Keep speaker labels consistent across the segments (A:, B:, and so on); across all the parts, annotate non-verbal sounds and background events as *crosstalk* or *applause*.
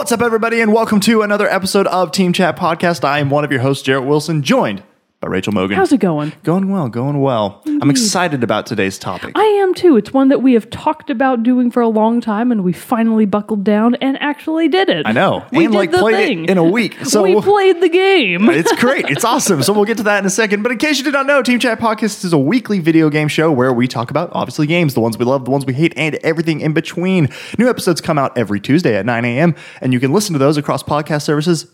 A: What's up, everybody, and welcome to another episode of Team Chat Podcast. I am one of your hosts, Jarrett Wilson, joined by Rachel Mogan.
B: How's it going?
A: Going well, going well. I'm mm-hmm. excited about today's topic.
B: I am too. It's one that we have talked about doing for a long time, and we finally buckled down and actually did it.
A: I know.
B: We
A: and
B: did
A: like
B: the
A: played
B: thing.
A: it in a week. *laughs* So
B: we played the game. *laughs*
A: it's great. It's awesome. So we'll get to that in a second. But in case you did not know, Team Chat Podcast is a weekly video game show where we talk about obviously games, the ones we love, the ones we hate, and everything in between. New episodes come out every Tuesday at 9 a.m. and you can listen to those across podcast services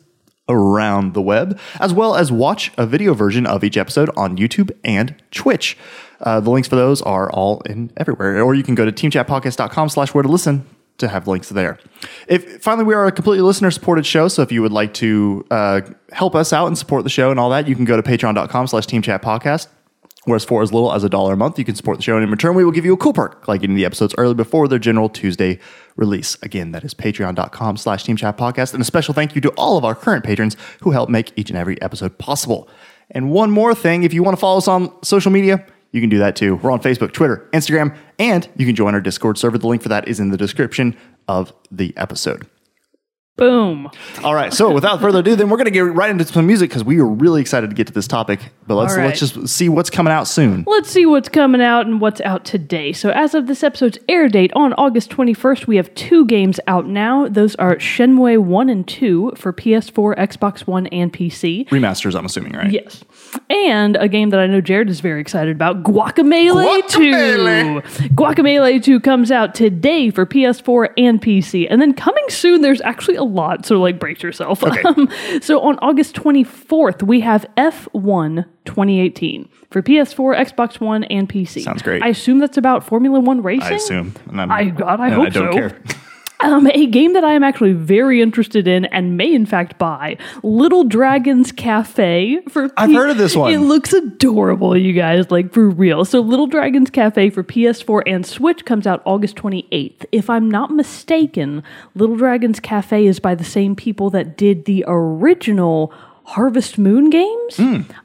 A: around the web, as well as watch a video version of each episode on YouTube and Twitch. Uh, the links for those are all in everywhere. Or you can go to teamchatpodcast.com slash where to listen to have links there. If finally we are a completely listener supported show, so if you would like to uh, help us out and support the show and all that, you can go to patreon.com slash teamchatpodcast. Whereas for as little as a dollar a month, you can support the show, and in return, we will give you a cool perk, like getting the episodes early before their general Tuesday release. Again, that is patreon.com slash Team Chat Podcast. And a special thank you to all of our current patrons who help make each and every episode possible. And one more thing, if you want to follow us on social media, you can do that too. We're on Facebook, Twitter, Instagram, and you can join our Discord server. The link for that is in the description of the episode.
B: Boom.
A: All right. So without further ado, then we're going to get right into some music because we are really excited to get to this topic. But let's
B: right.
A: let's just see what's coming out soon.
B: Let's see what's coming out and what's out today. So, as of this episode's air date on August 21st, we have two games out now. Those are Shenmue 1 and 2 for PS4, Xbox One, and PC.
A: Remasters, I'm assuming, right?
B: Yes. And a game that I know Jared is very excited about Guacamelee,
A: Guacamelee!
B: 2. Guacamelee 2 comes out today for PS4 and PC. And then coming soon, there's actually a lot. So, like, brace yourself.
A: Okay.
B: Um, *laughs* so, on August 24th, we have F1 2018 for PS4, Xbox One, and PC.
A: Sounds great.
B: I assume that's about Formula One racing.
A: I assume. And I'm,
B: I- God, I hope
A: I don't
B: so.
A: care. *laughs*
B: Um, a game that I am actually very interested in and may in fact buy Little Dragons Cafe for
A: I've heard of this one.
B: It looks adorable, you guys, like for real. So Little Dragons Cafe for PS4 and Switch comes out August 28th. If I'm not mistaken, Little Dragons Cafe is by the same people that did the original Harvest Moon games.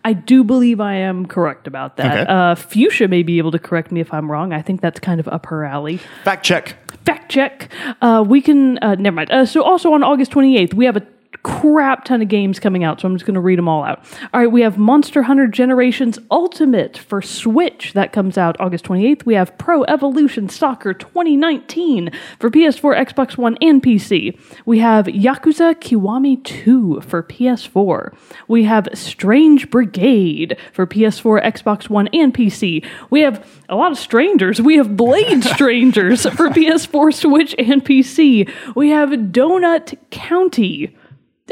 B: I do believe I am correct about that.
A: Okay.
B: Uh, Fuchsia may be able to correct me if I'm wrong. I think that's kind of up her alley
A: Fact check.
B: fact check. Uh, we can, uh, never mind. Uh, so, also on August 28th, we have a crap ton of games coming out, so I'm just going to read them all out. All right, we have Monster Hunter Generations Ultimate for Switch. That comes out August 28th. We have Pro Evolution Soccer 2019 for PS4, Xbox One, and PC. We have Yakuza Kiwami 2 for PS4. We have Strange Brigade for PS4, Xbox One, and PC. We have a lot of strangers. We have Blade *laughs* Strangers for PS4, Switch, and PC. We have Donut County.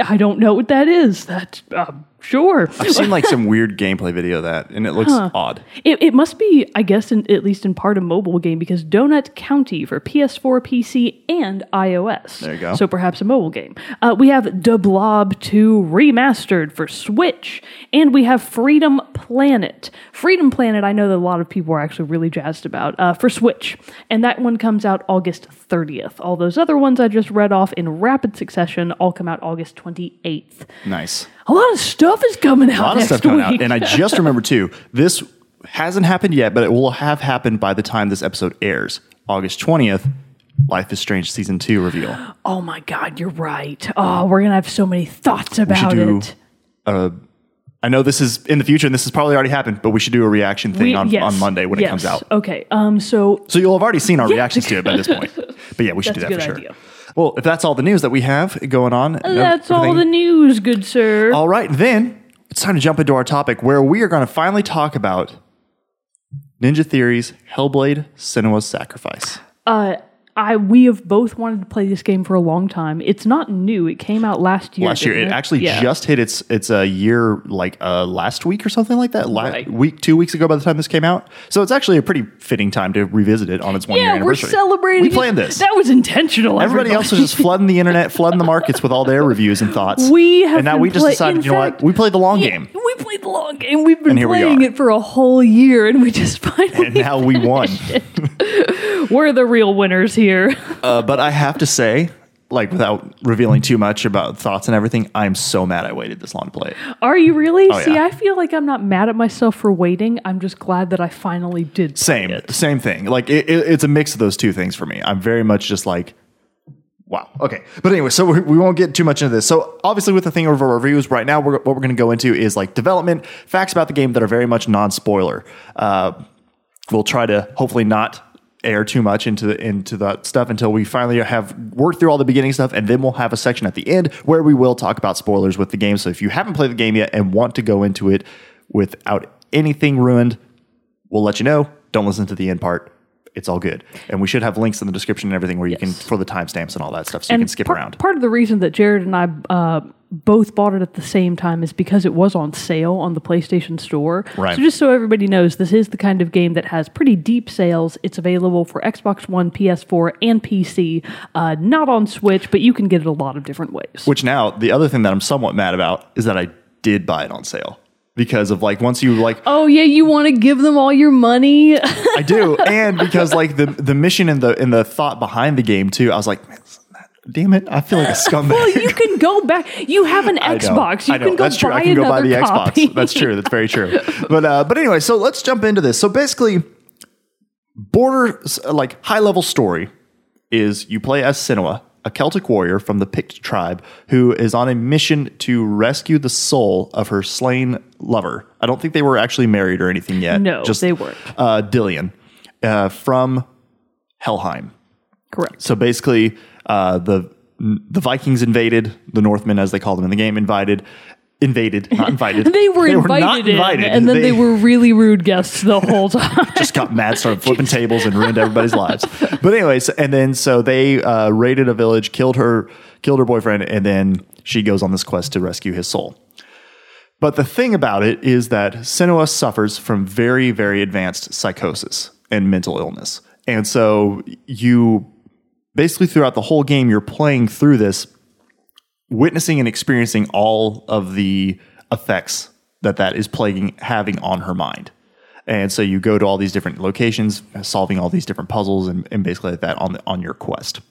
B: I don't know what that is. That uh, sure.
A: I've seen like some weird gameplay video of that, and it looks odd.
B: It, it must be, I guess, in, at least in part a mobile game because Donut County for PS4, PC, and iOS.
A: There you go.
B: So perhaps a mobile game. Uh, we have The Blob 2 Remastered for Switch, and we have Freedom Planet. Freedom Planet, I know that a lot of people are actually really jazzed about uh, for Switch, and that one comes out August 30th. All those other ones I just read off in rapid succession all come out August 28th.
A: Nice.
B: A lot of stuff is coming out
A: A lot of
B: next
A: stuff coming
B: week.
A: out. And I just *laughs* remember too, this hasn't happened yet, but it will have happened by the time this episode airs. August 20th, Life is Strange Season 2 reveal.
B: Oh my God, you're right. Oh, we're gonna have so many thoughts about
A: do-
B: it.
A: I know this is in the future and this has probably already happened, but we should do a reaction thing
B: We-
A: on,
B: yes,
A: on Monday when it comes out.
B: Okay. Um. So
A: So you'll have already seen our reactions to it by this point. *laughs* But yeah, we should do that for sure.
B: idea.
A: Well, if that's all the news that we have going on,
B: that's all the news, good sir.
A: All right, then it's time to jump into our topic where we are going to finally talk about Ninja Theory's Hellblade Senua's Sacrifice.
B: Uh, I we have both wanted to play this game for a long time. It's not new. It came out last year.
A: last year. It
B: didn't
A: actually
B: Yeah.
A: just hit its its a year like uh, last week or something like that. La-
B: Right.
A: Week two weeks ago by the time this came out, so it's actually a pretty fitting time to revisit it on its one year
B: Yeah, we're
A: anniversary.
B: celebrating.
A: We planned this.
B: That was intentional.
A: Everybody else was just flooding the internet, flooding the markets with all their reviews and thoughts.
B: We have
A: and now we just
B: play-
A: decided,
B: in
A: you know
B: fact-
A: what? We played the long
B: Yeah,
A: game,
B: We played the long game. We've been
A: here we
B: playing it for a whole year, and we just *laughs* finally
A: and now we won.
B: We're the real winners here. *laughs*
A: Uh, but I have to say, like without revealing too much about thoughts and everything, I'm so mad I waited this long to play it.
B: Are you really?
A: Oh,
B: See,
A: yeah.
B: I feel like I'm not mad at myself for waiting. I'm just glad that I finally did.
A: Same,
B: it.
A: same thing. Like it, it, it's a mix of those two things for me. I'm very much just like Wow. Okay. But anyway, so we, we won't get too much into this. So obviously, with the thing of our reviews right now, we're, what we're going to go into is like development facts about the game that are very much non-spoiler. Uh, we'll try to hopefully not err too much into the, into that stuff until we finally have worked through all the beginning stuff, and then we'll have a section at the end where we will talk about spoilers with the game. So if you haven't played the game yet and want to go into it without anything ruined, we'll let you know. Don't listen to the end part. It's all good, and we should have links in the description and everything where you can for the timestamps and all that stuff, so you can skip around.
B: Part of the reason that Jared and I uh, both bought it at the same time is because it was on sale on the PlayStation Store.
A: Right.
B: So just so everybody knows, this is the kind of game that has pretty deep sales. It's available for Xbox One, PS4, and PC. Uh, not on Switch, but you can get it a lot of different ways.
A: Which now the other thing that I'm somewhat mad about is that I did buy it on sale because of like once you like
B: Oh yeah, you want to give them all your money? *laughs*
A: I do, and because like the the mission and the and the thought behind the game too. I was like, damn it, I feel like a scumbag.
B: well, you can go back. You have an *laughs* Xbox. You can go
A: That's true.
B: buy
A: I can go buy the
B: copy.
A: Xbox. That's true. That's very true. *laughs* But uh, but anyway, so let's jump into this. So basically, border like high level story is you play as Senua, a Celtic warrior from the Pict tribe who is on a mission to rescue the soul of her slain lover. I don't think they were actually married or anything yet.
B: No, just they weren't.
A: Uh, Dillion uh, from Helheim.
B: Correct.
A: So basically, uh, the the Vikings invaded the Northmen, as they called them in the game, invited, invaded, not *laughs* invited.
B: They were invited,
A: not
B: in,
A: invited,
B: and then they, were really rude guests the whole *laughs* time.
A: just got mad, started flipping tables, and ruined everybody's lives. But anyways, and then so they uh, raided a village, killed her, killed her boyfriend, and then she goes on this quest to rescue his soul. But the thing about it is that Senua suffers from very, very advanced psychosis and mental illness. And so you basically throughout the whole game, you're playing through this, witnessing and experiencing all of the effects that that is plaguing, having on her mind. And so you go to all these different locations, solving all these different puzzles and, and basically like that on the, on your quest.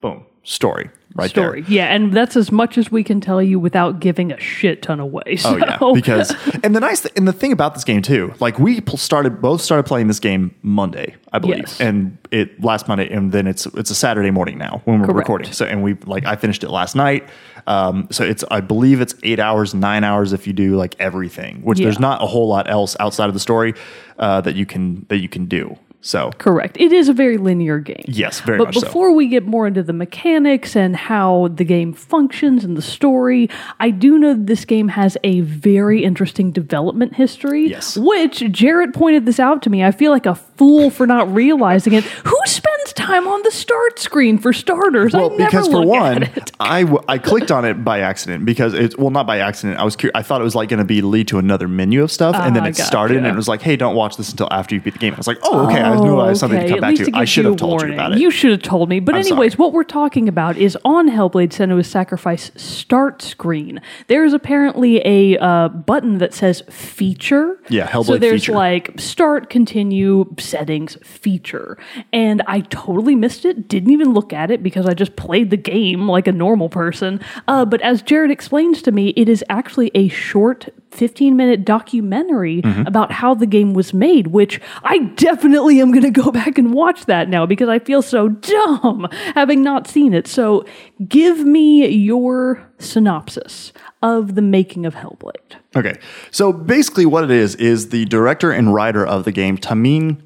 A: Boom. Story right
B: Story.
A: there.
B: Yeah, and that's as much as we can tell you without giving a shit ton away. So.
A: Oh yeah, because and the nice th- and the thing about this game too, like we started both started playing this game Monday, I believe,
B: Yes.
A: and it last Monday, and then it's it's a Saturday morning now when we're
B: Correct.
A: recording. So and we like I finished it last night. Um, so it's I believe it's eight hours, nine hours if you do like everything, which there's not a whole lot else outside of the story uh, that you can that you can do. So
B: Correct. It is a very linear game.
A: yes, very
B: But
A: much so.
B: before we get more into the mechanics and how the game functions and the story, I do know this game has a very interesting development history.
A: Yes.
B: Which Jarrett pointed this out to me. I feel like a fool for not realizing it. *laughs* Who spends time on the start screen for starters? I
A: Well,
B: never
A: because for one. I, w- I clicked on it by accident because it's well not by accident. I was curious. I thought it was like going to be lead to another menu of stuff, and then
B: Ah,
A: it started and it was like, hey, don't watch this until after you beat the game. I was like, oh, okay, I knew I had something to
B: okay.
A: come
B: At
A: back
B: least
A: to.
B: it
A: I should
B: you
A: have told you
B: warning.
A: about it.
B: You should have told me. But
A: I'm
B: anyways,
A: sorry.
B: what we're talking about is on Hellblade Senua's Sacrifice start screen. There is apparently a uh, button that says feature.
A: Yeah, Hellblade
B: So there's
A: feature.
B: like start, continue, settings, feature. And I totally missed it. Didn't even look at it because I just played the game like a normal person. Uh, but as Jared explains to me, it is actually a short 15 minute documentary
A: Mm-hmm.
B: about how the game was made, which I definitely am going to go *laughs* back and watch that now because I feel so dumb having not seen it. So give me your synopsis of the making of Hellblade.
A: Okay, so basically, what it is is the director and writer of the game, Tameem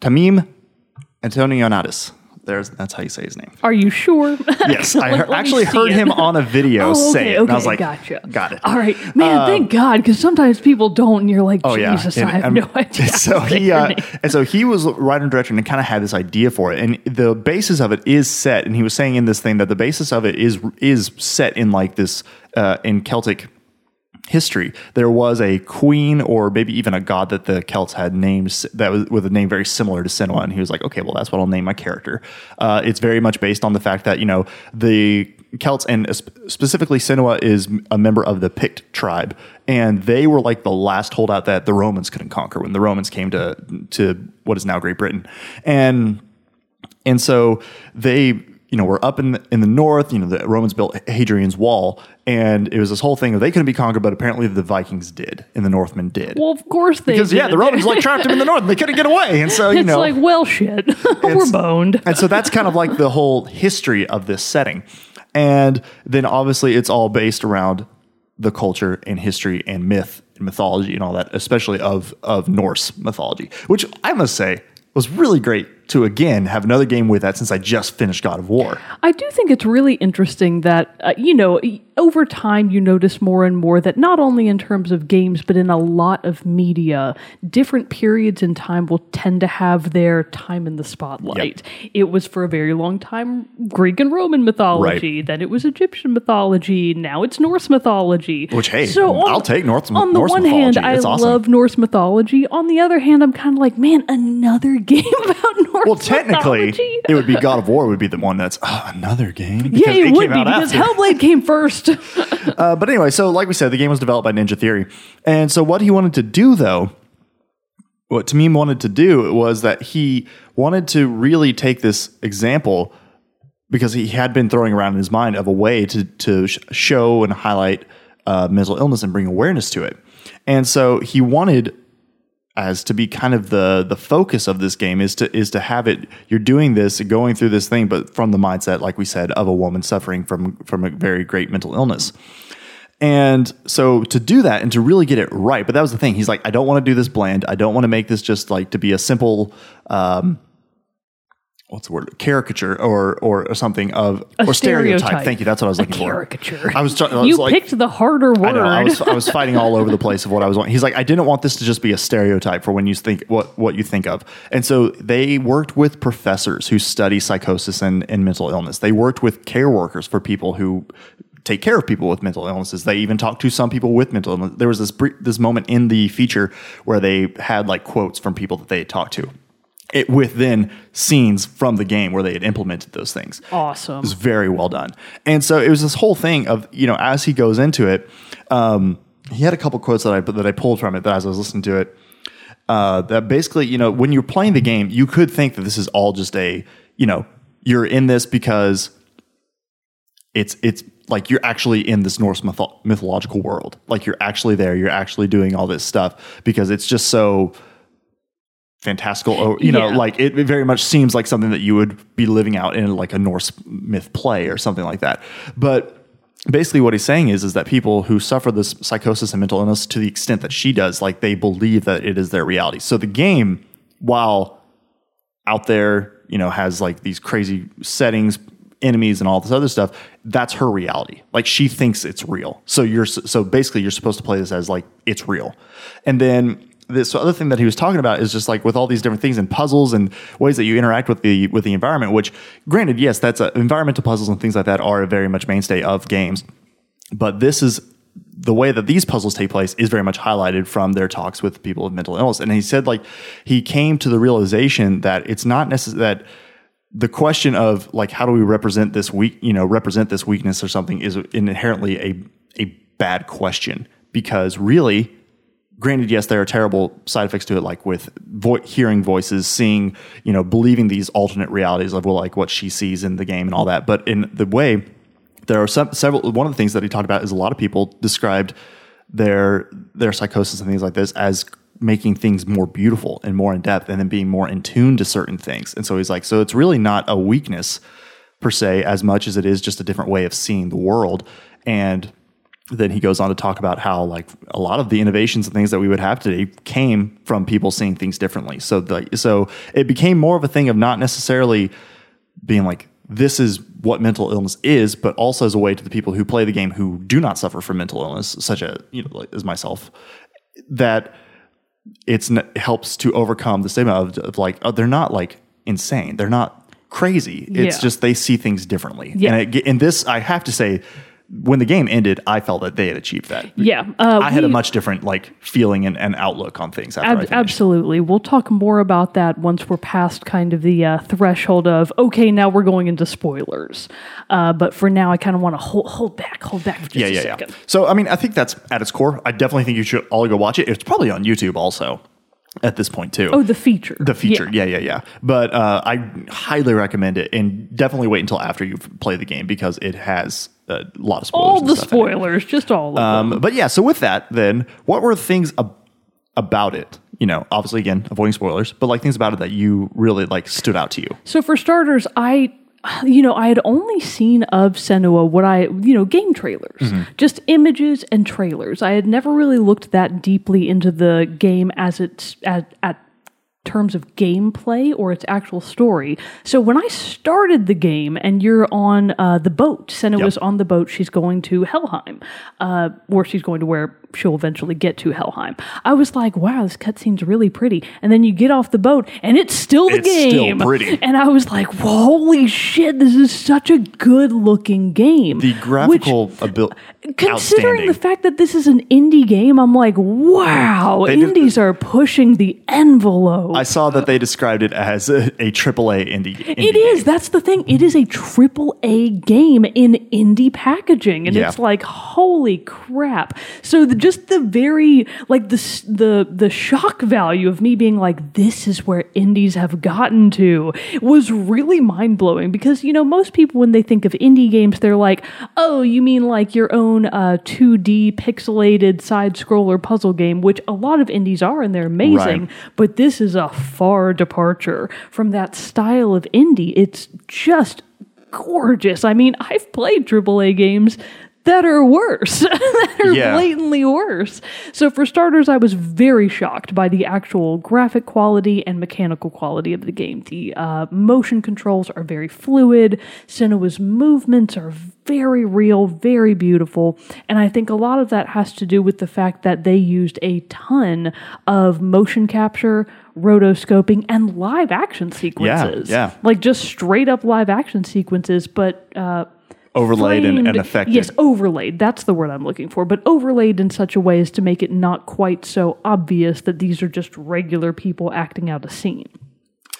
A: Tameem Antoniades. There's that's how you say his name.
B: Are you sure? *laughs*
A: Yes, I heard- actually heard
B: it.
A: him on a video
B: Oh,
A: say
B: okay,
A: it, and I was
B: okay,
A: like,
B: gotcha.
A: got it.
B: All right, man. thank God, because sometimes people don't, and you're like,
A: Oh yeah,
B: Jesus,
A: And,
B: I have
A: um,
B: no *laughs* idea. *laughs*
A: So
B: how to say
A: he, uh, and so he was writer and director, and kind of had this idea for it, and the basis of it is set. And he was saying in this thing that the basis of it is is set in like this uh, in Celtic history. There was a queen, or maybe even a god that the Celts had names that was with a name very similar to Senua, and he was like, okay, well, that's what I'll name my character. Uh, it's very much based on the fact that you know the Celts and specifically Senua is a member of the Pict tribe, and they were like the last holdout that the Romans couldn't conquer when the Romans came to to what is now Great Britain, and and so they you know, we're up in the, in the north. You know, the Romans built Hadrian's Wall, and it was this whole thing of they couldn't be conquered, but apparently the Vikings did, and the Northmen did.
B: Well, of course they did.
A: because yeah, the Romans like trapped them in the north, and they couldn't get away, and so you know,
B: It's
A: know,
B: like, well, shit, *laughs* we're boned.
A: and so that's kind of like the whole history of this setting. And then obviously it's all based around the culture and history and myth and mythology and all that, especially of of Norse mythology, which I must say was really great to again have another game with that since I just finished God of War.
B: I do think it's really interesting that, uh, you know, over time you notice more and more that not only in terms of games, but in a lot of media, different periods in time will tend to have their time in the spotlight. It was for a very long time Greek and Roman mythology, then it was Egyptian mythology, now it's Norse mythology.
A: Which, hey, so I'll take Norse-
B: On the
A: Norse
B: one hand,
A: mythology.
B: I
A: awesome.
B: love Norse mythology. On the other hand, I'm kind of like, man, another *laughs* game about Norse
A: Well, technically,
B: mythology?
A: it would be God of War would be the one that's "Ah, another game.
B: Yeah, it,
A: came
B: would be because
A: after.
B: Hellblade came first. *laughs*
A: Uh, but anyway, so like we said, the game was developed by Ninja Theory, and so what he wanted to do, though, what Tameem wanted to do was that he wanted to really take this example because he had been throwing around in his mind of a way to to sh- show and highlight uh, mental illness and bring awareness to it, and so he wanted as to be kind of the the focus of this game is to is to have it you're doing this going through this thing but from the mindset like we said of a woman suffering from from a very great mental illness. And so to do that and to really get it right but that was the thing. He's like i don't want to do this bland. I don't want to make this just like to be a simple um what's the word caricature or or something of
B: A
A: or stereotype.
B: stereotype.
A: thank you that's what i was looking for
B: Caricature.
A: i was, try- I was
B: you
A: like,
B: picked the harder word.
A: I know. I was, I was fighting all over the place of what I was wanting. He's like, I didn't want this to just be a stereotype for when you think what what you think of. And so they worked with professors who study psychosis and, and mental illness. They worked with care workers for people who take care of people with mental illnesses. They even talked to some people with mental illness. There was this this moment in the feature where they had like quotes from people that they had talked to. It with then scenes from the game where they had implemented those things
B: awesome.
A: was very well done. And so it was this whole thing of you know as he goes into it, um, he had a couple quotes that I that I pulled from it that as I was listening to it. Uh, that basically, you know, when you're playing the game, you could think that this is all just a, you know, you're in this because it's it's like you're actually in this Norse mytho- mythological world. Like you're actually there. You're actually doing all this stuff because it's just so fantastical or you know
B: Yeah.
A: like it, it very much seems like something that you would be living out in like a norse myth play or something like that. But basically what he's saying is is that people who suffer this psychosis and mental illness to the extent that she does like they believe that it is their reality. So the game while out there you know has like these crazy settings enemies and all this other stuff that's her reality. Like she thinks it's real. So you're so basically you're supposed to play this as like it's real. And then this other thing that he was talking about is just like with all these different things and puzzles and ways that you interact with the with the environment which granted yes that's a, environmental puzzles and things like that are a very much mainstay of games. But this is the way that these puzzles take place is very much highlighted from their talks with people with mental illness. And he said like he came to the realization that it's not necessary that the question of like how do we represent this weak you know represent this weakness or something is inherently a a bad question. Because really granted yes there are terrible side effects to it like with vo- hearing voices seeing you know believing these alternate realities of well like what she sees in the game and all that. But in the way there are some, several one of the things that he talked about is a lot of people described their their psychosis and things like this as making things more beautiful and more in depth and then being more in tune to certain things. And so he's like so it's really not a weakness per se as much as it is just a different way of seeing the world. And then he goes on to talk about how like a lot of the innovations and things that we would have today came from people seeing things differently so the, so it became more of a thing of not necessarily being like this is what mental illness is, but also as a way to the people who play the game who do not suffer from mental illness, such as you know, like, as myself, that it's n- helps to overcome the stigma of, of like oh, they're not like insane, they're not crazy. It's
B: Yeah.
A: just they see things differently.
B: Yeah.
A: And it, in this, I have to say, when the game ended, I felt that they had achieved that.
B: Yeah, uh,
A: I had a much different like feeling and, and outlook on things after
B: Ab- absolutely. We'll talk more about that once we're past kind of the uh, threshold of okay, now we're going into spoilers. Uh, but for now, I kind of want to hold, hold back, hold back for just
A: Yeah,
B: a second.
A: yeah. So, I mean, I think that's at its core. I definitely think you should all go watch it. It's probably on YouTube also. At this point too.
B: Oh, the feature.
A: The feature, yeah, yeah, yeah. But uh, I highly recommend it, and definitely wait until after you play the game because it has a lot of spoilers.
B: All the
A: stuff in it.
B: spoilers, just all of them.
A: Um, but yeah, so with that, then what were the things ab- about it? You know, obviously, again, avoiding spoilers, but like things about it that you really like stood out to you.
B: So for starters, I you know, I had only seen of Senua what I, you know, game trailers, just images and trailers. I had never really looked that deeply into the game as it's at, at terms of gameplay or its actual story. So when I started the game and you're on uh, the boat, Senua's on the boat, she's going to Helheim, uh, or she's going to where she'll eventually get to Helheim. I was like, wow, this cutscene's really pretty. And then you get off the boat and it's still the
A: It's still
B: game.
A: pretty.
B: And I was like, holy shit, this is such a good looking game.
A: The graphical ability,
B: Considering the fact that this is an indie game, I'm like, wow,
A: They
B: indies are pushing the envelope.
A: I saw that they described it as a, triple a AAA indie. indie
B: It is.
A: game.
B: That's the thing. It is a triple A game in indie packaging, and
A: Yeah.
B: it's like, holy crap! So the, just the very like the the the shock value of me being like, this is where indies have gotten to was really mind blowing because you know most people when they think of indie games, they're like, oh, you mean like your own uh, 2D pixelated side scroller puzzle game, which a lot of indies are, and they're amazing.
A: Right.
B: But this is a far departure from that style of indie. It's just gorgeous. I mean, I've played AAA games that are worse, *laughs* that are
A: Yeah.
B: blatantly worse. So, for starters, I was very shocked by the actual graphic quality and mechanical quality of the game. The uh, motion controls are very fluid, Senua's movements are very real, very beautiful. And I think a lot of that has to do with the fact that they used a ton of motion capture, rotoscoping, and live action sequences.
A: yeah. yeah.
B: Like just straight up live action sequences, but uh,
A: overlaid and, and
B: framed-
A: affected.
B: Yes, overlaid. That's the word I'm looking for. But overlaid in such a way as to make it not quite so obvious that these are just regular people acting out a scene.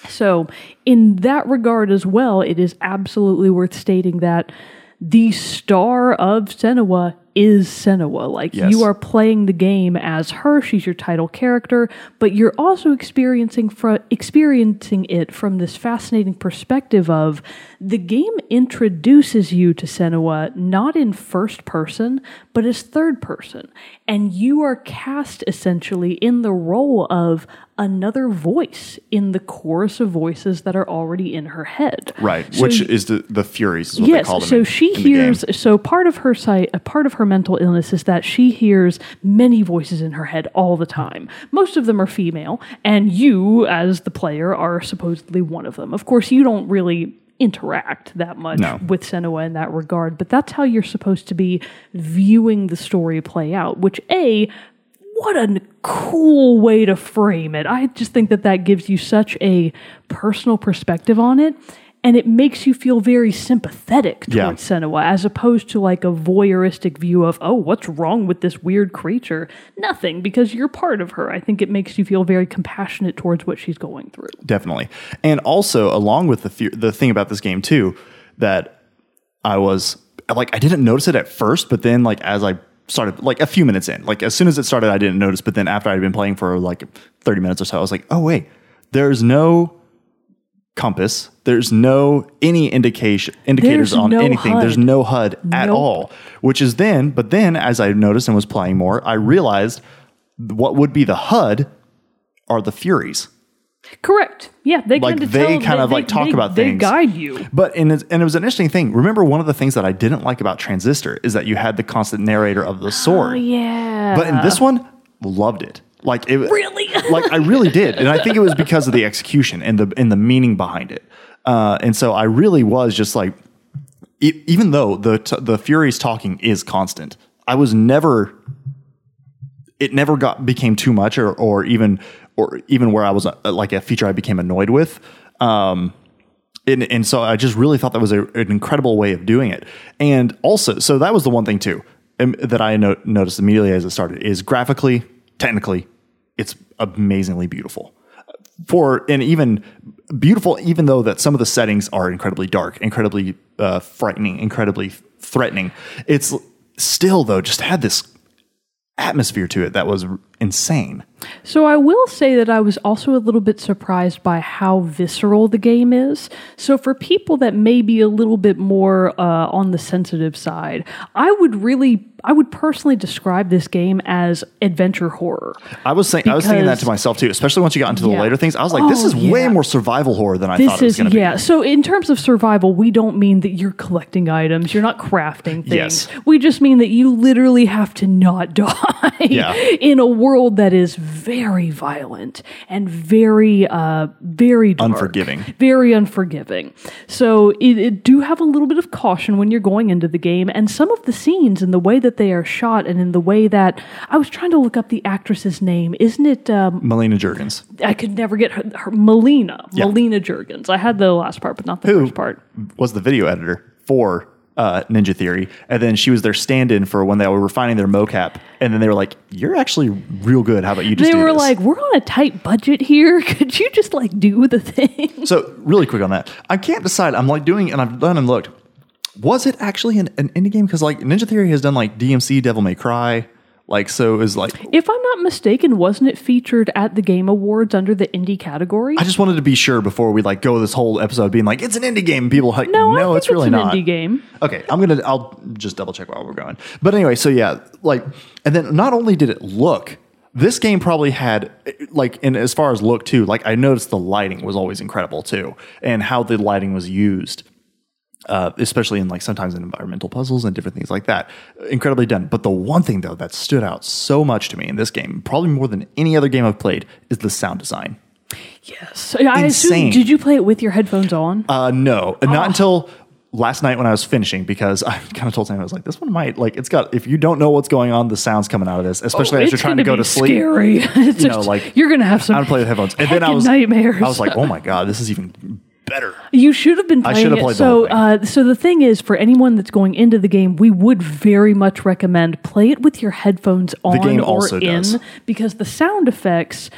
B: So, in that regard as well, it is absolutely worth stating that the star of Senua is Senua. Like
A: Yes.
B: you are playing the game as her; she's your title character, but you're also experiencing fro- experiencing it from this fascinating perspective of the game introduces you to Senua not in first person, but as third person, and you are cast essentially in the role of another voice in the chorus of voices that are already in her head.
A: right,
B: So
A: which is the, the Furies, is what
B: yes,
A: they call them.
B: so
A: in-
B: she
A: in
B: hears. So part of her sight, a part of her mental illness is that she hears many voices in her head all the time. Most of them are female, and you, as the player, are supposedly one of them. Of course, you don't really interact that much
A: No.
B: with Senua in that regard, but that's how you're supposed to be viewing the story play out. Which a what a cool way to frame it. I just think that that gives you such a personal perspective on it. And it makes you feel very sympathetic towards
A: Yeah.
B: Senua, as opposed to like a voyeuristic view of, oh, what's wrong with this weird creature? Nothing, because you're part of her. I think it makes you feel very compassionate towards what she's going through.
A: definitely. And also, along with the th- the thing about this game too, that I was like, I didn't notice it at first, but then like as I started, like a few minutes in, like as soon as it started, I didn't notice. But then after I'd been playing for like thirty minutes or so, I was like, oh wait, there's no compass. There's no any indication indicators
B: There's
A: on
B: no
A: anything. There's no HUD at
B: Nope.
A: all. Which is then, but then as I noticed and was playing more, I realized what would be the HUD are the Furies.
B: Correct. Yeah, they
A: Like,
B: kind of
A: they
B: tell,
A: kind of, like, talk
B: they-
A: about
B: they
A: things.
B: guide you.
A: But and it's, and it was an interesting thing. Remember, one of the things that I didn't like about Transistor is that you had the constant narrator of the sword.
B: Oh yeah.
A: But in this one, loved it. Like it
B: Really? *laughs*
A: like I really did, and I think it was because of the execution and the and the meaning behind it. Uh, and so I really was just like, e- even though the t- the Furies talking is constant, I was never. It never got became too much, or or even or even where I was uh, like a feature I became annoyed with. Um, and, and so I just really thought that was a, an incredible way of doing it. And also, so that was the one thing too um, that I no- noticed immediately as it started is graphically, technically, it's amazingly beautiful. For and even beautiful, even though that some of the settings are incredibly dark, incredibly uh, frightening, incredibly threatening. It's still though just had this atmosphere to it that was insane.
B: So I will say that I was also a little bit surprised by how visceral the game is. So for people that may be a little bit more uh, on the sensitive side, I would really, I would personally describe this game as adventure horror.
A: I was saying, I was thinking that to myself too, especially once you got into the
B: Yeah.
A: later things. I was like, this
B: Oh,
A: is way more survival horror than I
B: This
A: thought it was going to be.
B: yeah. So in terms of survival, we don't mean that you're collecting items, you're not crafting things.
A: Yes.
B: We just mean that you literally have to not *laughs* die
A: Yeah.
B: in a world that is very violent and very uh very dark,
A: Unforgiving.
B: very unforgiving. So it, it do have a little bit of caution when you're going into the game, and some of the scenes and the way that they are shot, and in the way that I was trying to look up the actress's name. Isn't it? Um.
A: Melina Juergens.
B: I could never get her, her Melina,
A: Yeah.
B: Melina Juergens. I had the last part, but not the
A: Who?
B: first part.
A: was the video editor for uh, Ninja Theory, and then she was their stand-in for when they were refining their mocap, and then they were like, "You're actually real good. How about you just
B: They were
A: this?"
B: like, "We're on a tight budget here. *laughs* Could you just like do the thing?"
A: So really quick on that, I can't decide. I'm like doing, and I've done and looked. Was it actually an, an indie game? Because like Ninja Theory has done like DMC, Devil May Cry, like so it was like.
B: If I'm not mistaken, wasn't it featured at the Game Awards under the indie category?
A: I just wanted to be sure before we like go this whole episode being like it's an indie game. People like
B: no,
A: no, it's really
B: an
A: not.
B: indie game.
A: Okay, I'm gonna. I'll just double check while we're going. But anyway, so yeah, like, and then not only did it look, this game probably had like, in as far as look too. Like, I noticed the lighting was always incredible too, and how the lighting was used. Uh, especially in like sometimes in environmental puzzles and different things like that, incredibly done. But the one thing though that stood out so much to me in this game, probably more than any other game I've played, is the sound design.
B: Yes, I assume.
A: Insane.
B: Did you play it with your headphones on?
A: Uh, no, not until last night when I was finishing because *laughs* I kind of told Sam I was like, this one might like it's got if you don't know what's going on, the sounds coming out of this, especially as
B: Oh, It's
A: you're trying to go to sleep.
B: Scary. It's *laughs*
A: You know,
B: just-
A: like,
B: you're gonna have some.
A: I would play with headphones, and then I was
B: nightmares.
A: I was like, oh my god, this is even better.
B: You should have been playing
A: should have
B: it.
A: played the
B: so,
A: whole thing.
B: uh, so the thing is, for anyone that's going into the game, we would very much recommend play it with your headphones on
A: game
B: or
A: also
B: in,
A: does.
B: because the sound effects.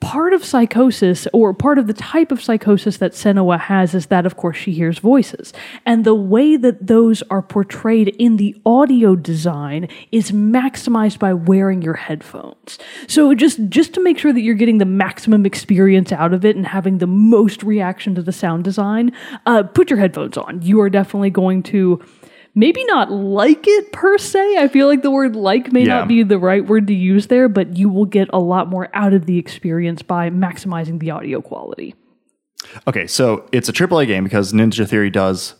B: Part of psychosis, or part of the type of psychosis that Senua has, is that, of course, she hears voices. And the way that those are portrayed in the audio design is maximized by wearing your headphones. So just, just to make sure that you're getting the maximum experience out of it and having the most reaction to the sound design, uh, put your headphones on. You are definitely going to maybe not like it per se. I feel like the word like may
A: Yeah.
B: not be the right word to use there, but you will get a lot more out of the experience by maximizing the audio quality.
A: Okay, so it's a AAA game because Ninja Theory does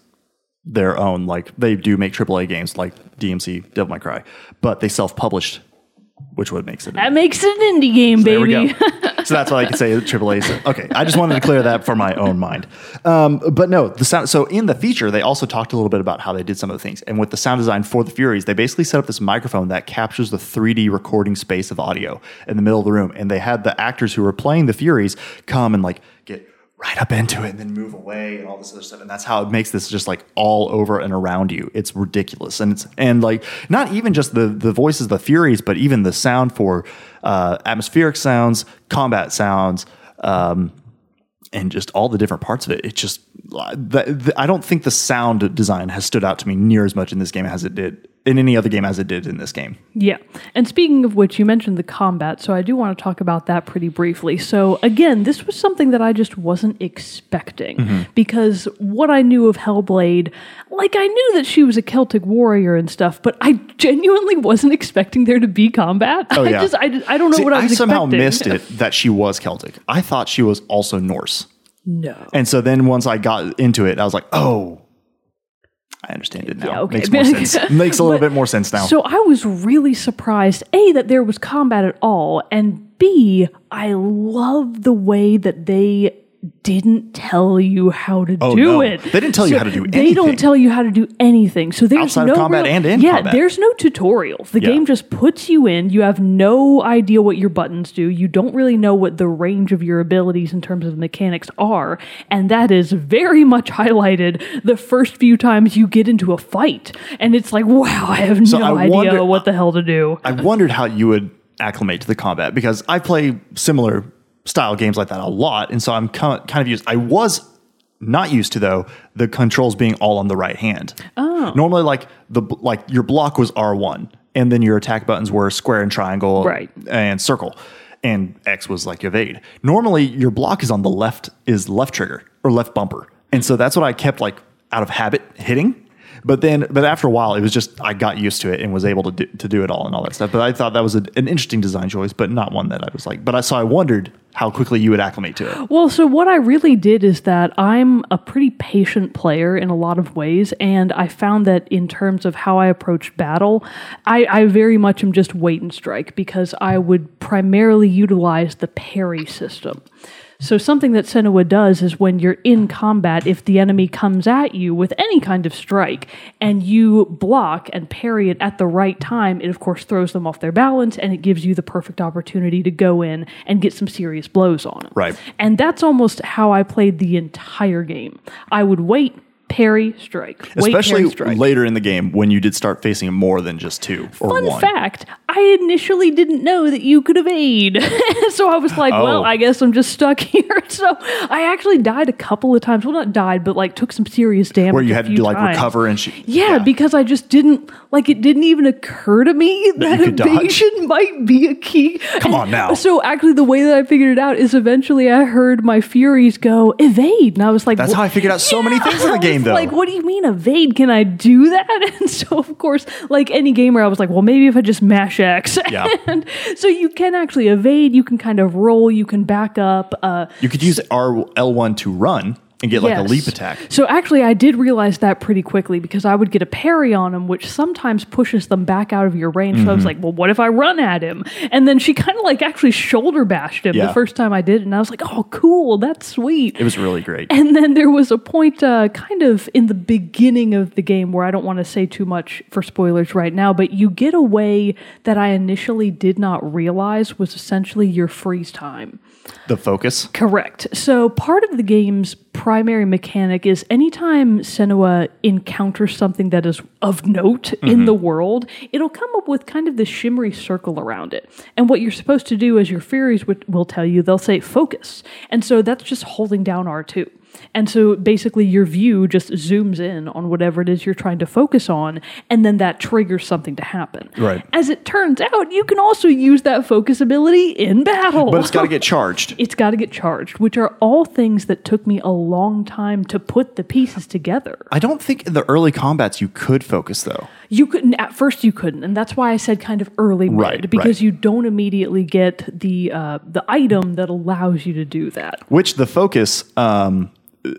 A: their own like they do make AAA games like DMC, Devil May Cry, but they self-published, which would makes it.
B: That makes it an indie game,
A: There we
B: baby.
A: go. so that's why I can say AAA. So, okay, I just wanted to clear that for my own mind. Um, but no, the sound. So in the feature, they also talked a little bit about how they did some of the things, and with the sound design for the Furies, they basically set up this microphone that captures the 3D recording space of audio in the middle of the room, and they had the actors who were playing the Furies come and like get right up into it and then move away and all this other stuff. And that's how it makes this just like all over and around you. It's ridiculous. And it's and like not even just the the voices the furies but even the sound for uh atmospheric sounds combat sounds um and just all the different parts of it. It just the, i don't think the sound design has stood out to me near as much in this game as it did in any other game as it did in this game
B: Yeah. And speaking of which, you mentioned the combat, so I do want to talk about that pretty briefly. So, again, this was something that I just wasn't expecting
A: Mm-hmm.
B: because what I knew of Hellblade, like I knew that she was a Celtic warrior and stuff, but I genuinely wasn't expecting there to be combat.
A: Oh, *laughs*
B: I
A: yeah.
B: just, I, I don't know
A: See,
B: what I was
A: somehow
B: expecting.
A: missed it that she was celtic i thought she was also norse
B: No.
A: And so then once I got into it, I was like, oh, I understand it now.
B: Yeah, okay.
A: Makes more *laughs* sense. Makes a little
B: But-
A: bit more sense now.
B: So I was really surprised, A, that there was combat at all, and B, I love the way that they didn't tell you how to
A: Oh,
B: do
A: no.
B: it.
A: They didn't tell you how to do anything.
B: They don't tell you how to do anything. So there's
A: Outside of
B: no
A: combat
B: real-
A: and in
B: yeah,
A: combat.
B: there's no tutorials. The
A: Yeah.
B: game just puts you in. You have no idea what your buttons do. You don't really know what the range of your abilities in terms of mechanics are, and that is very much highlighted the first few times you get into a fight. And it's like, wow, I have
A: So
B: no
A: I
B: idea
A: wonder-
B: what the hell to do.
A: I wondered how you would acclimate to the combat because I play similar style games like that a lot. And so I'm kind of used. I was not used to though the controls being all on the right hand. Oh. Normally like the like your block was R1 and then your attack buttons were square and triangle
B: Right.
A: and circle. And X was like evade. Normally your block is on the left is left trigger or left bumper. And so that's what I kept like out of habit hitting. But then, but after a while, it was just I got used to it and was able to do, to do it all and all that stuff. But I thought that was a, an interesting design choice, but not one that I was like. But I so I wondered how quickly you would acclimate to it.
B: Well, so what I really did is that I'm a pretty patient player in a lot of ways, and I found that in terms of how I approach battle, I, I very much am just wait and strike because I would primarily utilize the parry system. So something that Senua does is when you're in combat, if the enemy comes at you with any kind of strike and you block and parry it at the right time, it of course throws them off their balance and it gives you the perfect opportunity to go in and get some serious blows on them.
A: Right.
B: And that's almost how I played the entire game. I would wait, parry, strike. Wait,
A: Especially
B: strike.
A: later in the game when you did start facing more than just two or
B: Fun
A: one.
B: fact, I initially didn't know that you could evade. *laughs* so I was like, oh. well,
A: Oh.
B: I guess I'm just stuck *laughs* here. So I actually died a couple of times. Well, not died, but like took some serious damage.
A: Where you
B: a
A: had to
B: few
A: like
B: times.
A: recover and sh-
B: Yeah, because I just didn't like it. Didn't even occur to me that,
A: you could dodge.
B: evasion *laughs* might be a key.
A: Come on now.
B: So actually, the way that I figured it out is eventually I heard my Furies go evade, and I was like,
A: That's
B: "Wha-
A: how I figured out so many things in the
B: I
A: game, though.
B: Like, what do you mean evade? Can I do that? *laughs* And so, of course, like any gamer, I was like, well, maybe if I just mash X.
A: Yeah. *laughs*
B: and so you can actually evade. You can kind of roll. You can back up. Uh,
A: you could use R L1 to run and get like a leap attack.
B: So actually, I did realize that pretty quickly because I would get a parry on him, which sometimes pushes them back out of your range. So I
A: Mm-hmm.
B: was like, well, what if I run at him? And then she kind of like actually shoulder bashed him
A: Yeah.
B: the first time I did, it, and I was like, oh, cool, that's sweet.
A: It was really great.
B: And then there was a point, uh, kind of in the beginning of the game, where I don't want to say too much for spoilers right now, but you get a way that I initially did not realize was essentially your freeze time.
A: The focus.
B: Correct. So part of the game's primary mechanic is anytime Senua encounters something that is of note in mm-hmm. the world, it'll come up with kind of this shimmery circle around it. And what you're supposed to do, as your Furies would, will tell you, they'll say focus. And so that's just holding down R2. And so basically, your view just zooms in on whatever it is you're trying to focus on, and then that triggers something to happen.
A: Right.
B: As it turns out, you can also use that focus ability in battle.
A: But it's got to get *laughs* charged.
B: it's got to get charged, which are all things that took me a long time to put the pieces together.
A: I don't think in the early combats you could focus though.
B: You couldn't at first. You couldn't, and that's why I said kind of early mid
A: Right,
B: because
A: right.
B: you don't immediately get the uh, the item that allows you to do that.
A: Which the focus, um,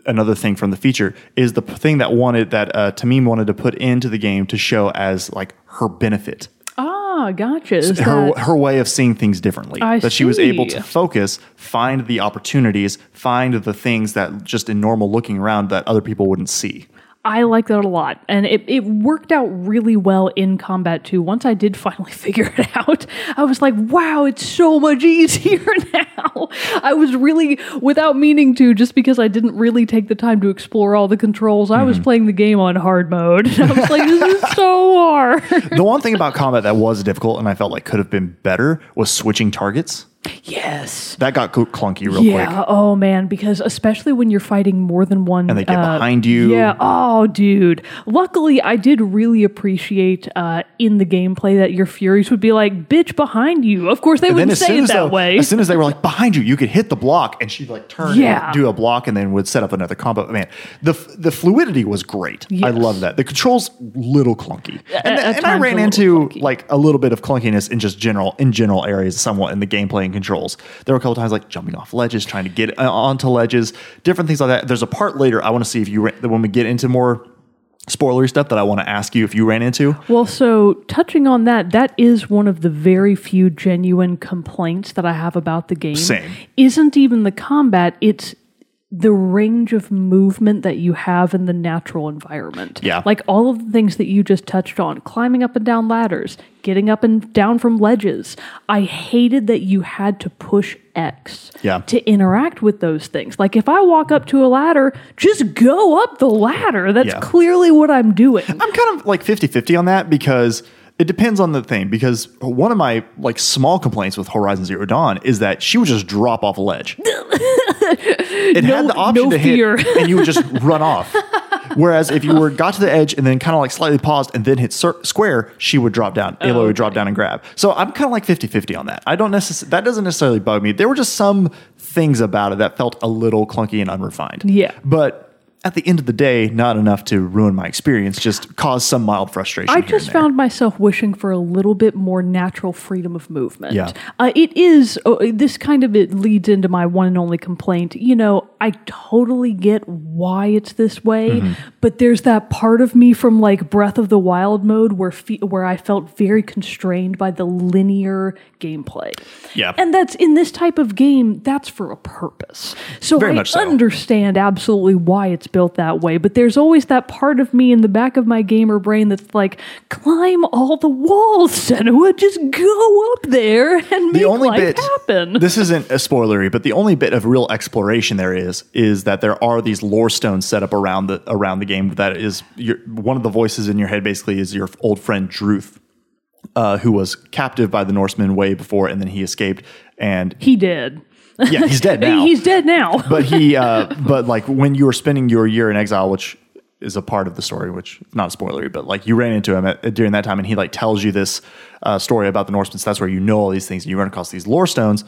A: another thing from the feature, is the thing that wanted that uh, Tameem wanted to put into the game to show as like her benefit,
B: Ah, gotcha. Is
A: her her way of seeing things differently.
B: I
A: that she was able to focus, find the opportunities, find the things that just in normal looking around that other people wouldn't see.
B: I like that a lot. And it, it worked out really well in combat too. Once I did *laughs* finally figure it out, I was like, wow, it's so much *laughs* easier now. I was really, without meaning to, just because I didn't really take the time to explore all the controls, I was mm-hmm. playing the game on hard mode. And *laughs* I was like, this is so hard.
A: the one thing about combat that was difficult and I felt like could have been better was switching targets.
B: Yes.
A: That got clunky real
B: Yeah.
A: quick.
B: Oh man, because especially when you're fighting more than one,
A: And they get
B: uh,
A: behind you.
B: Yeah. Oh, dude. Luckily, I did really appreciate uh, in the gameplay that your Furies would be like, "Bitch, behind you." Of course, they
A: And
B: wouldn't say it that way.
A: as soon as they were like behind you, you could hit the block, and she'd like turn
B: Yeah.
A: do a block, and then would set up another combo. Man, the the fluidity was great. I love that. The controls little clunky, and,
B: at
A: and I ran into
B: clunky.
A: like a little bit of clunkiness in just general in general areas, somewhat in the gameplay and controls. There were a couple times like jumping off ledges, trying to get uh, onto ledges, different things like that. There's a part later I want to see if you when we get into more. Spoilery stuff that I want to ask you if you ran into.
B: Well, so touching on that, that is one of the very few genuine complaints that I have about the game.
A: Same.
B: Isn't even the combat, it's the range of movement that you have in the natural environment.
A: Yeah.
B: Like all of the things that you just touched on, climbing up and down ladders, getting up and down from ledges. I hated that you had to push X
A: Yeah.
B: to interact with those things. Like if I walk up to a ladder, just go up the ladder. That's
A: Yeah.
B: clearly what I'm doing.
A: I'm kind of like 50-50 on that because it depends on the thing because one of my like small complaints with Horizon Zero Dawn is that she would just drop off a ledge. *laughs* *laughs* it had the option
B: no
A: to
B: fear.
A: hit and you would just *laughs* run off. Whereas if you were got to the edge and then kind of like slightly paused and then hit cir- square, she would drop down. Aloy would drop down and grab. So I'm kind of like 50-50 on that. I don't necessarily that doesn't necessarily bug me. There were just some things about it that felt a little clunky and unrefined.
B: Yeah.
A: But at the end of the day, not enough to ruin my experience, just cause some mild frustration.
B: I just found myself wishing for a little bit more natural freedom of movement.
A: Yeah.
B: Uh, it is, oh, this kind of it leads into my one and only complaint. You know, I totally get why it's this way,
A: Mm-hmm.
B: but there's that part of me from like Breath of the Wild mode where, fe- where I felt very constrained by the linear gameplay.
A: Yeah.
B: And that's in this type of game, that's for a purpose. So
A: Very
B: I
A: so.
B: understand absolutely why it's built that way, but there's always that part of me in the back of my gamer brain that's like, climb all the walls, Senua, just go up there and make
A: the only
B: life
A: bit
B: happen. *laughs*
A: this isn't a spoilery but the only bit of real exploration there is is that there are these lore stones set up around the around the game that is your, one of the voices in your head basically is your old friend Druth uh, who was captive by the Norsemen way before and then he escaped and
B: he did.
A: Yeah he's dead *laughs* now
B: He's dead now. *laughs*
A: but he uh, *laughs* but like when you were spending your year in exile which is a part of the story which not spoilery but like you ran into him at, during that time and he like tells you this uh, story about the norsemen so that's where you know all these things and you run across these lore stones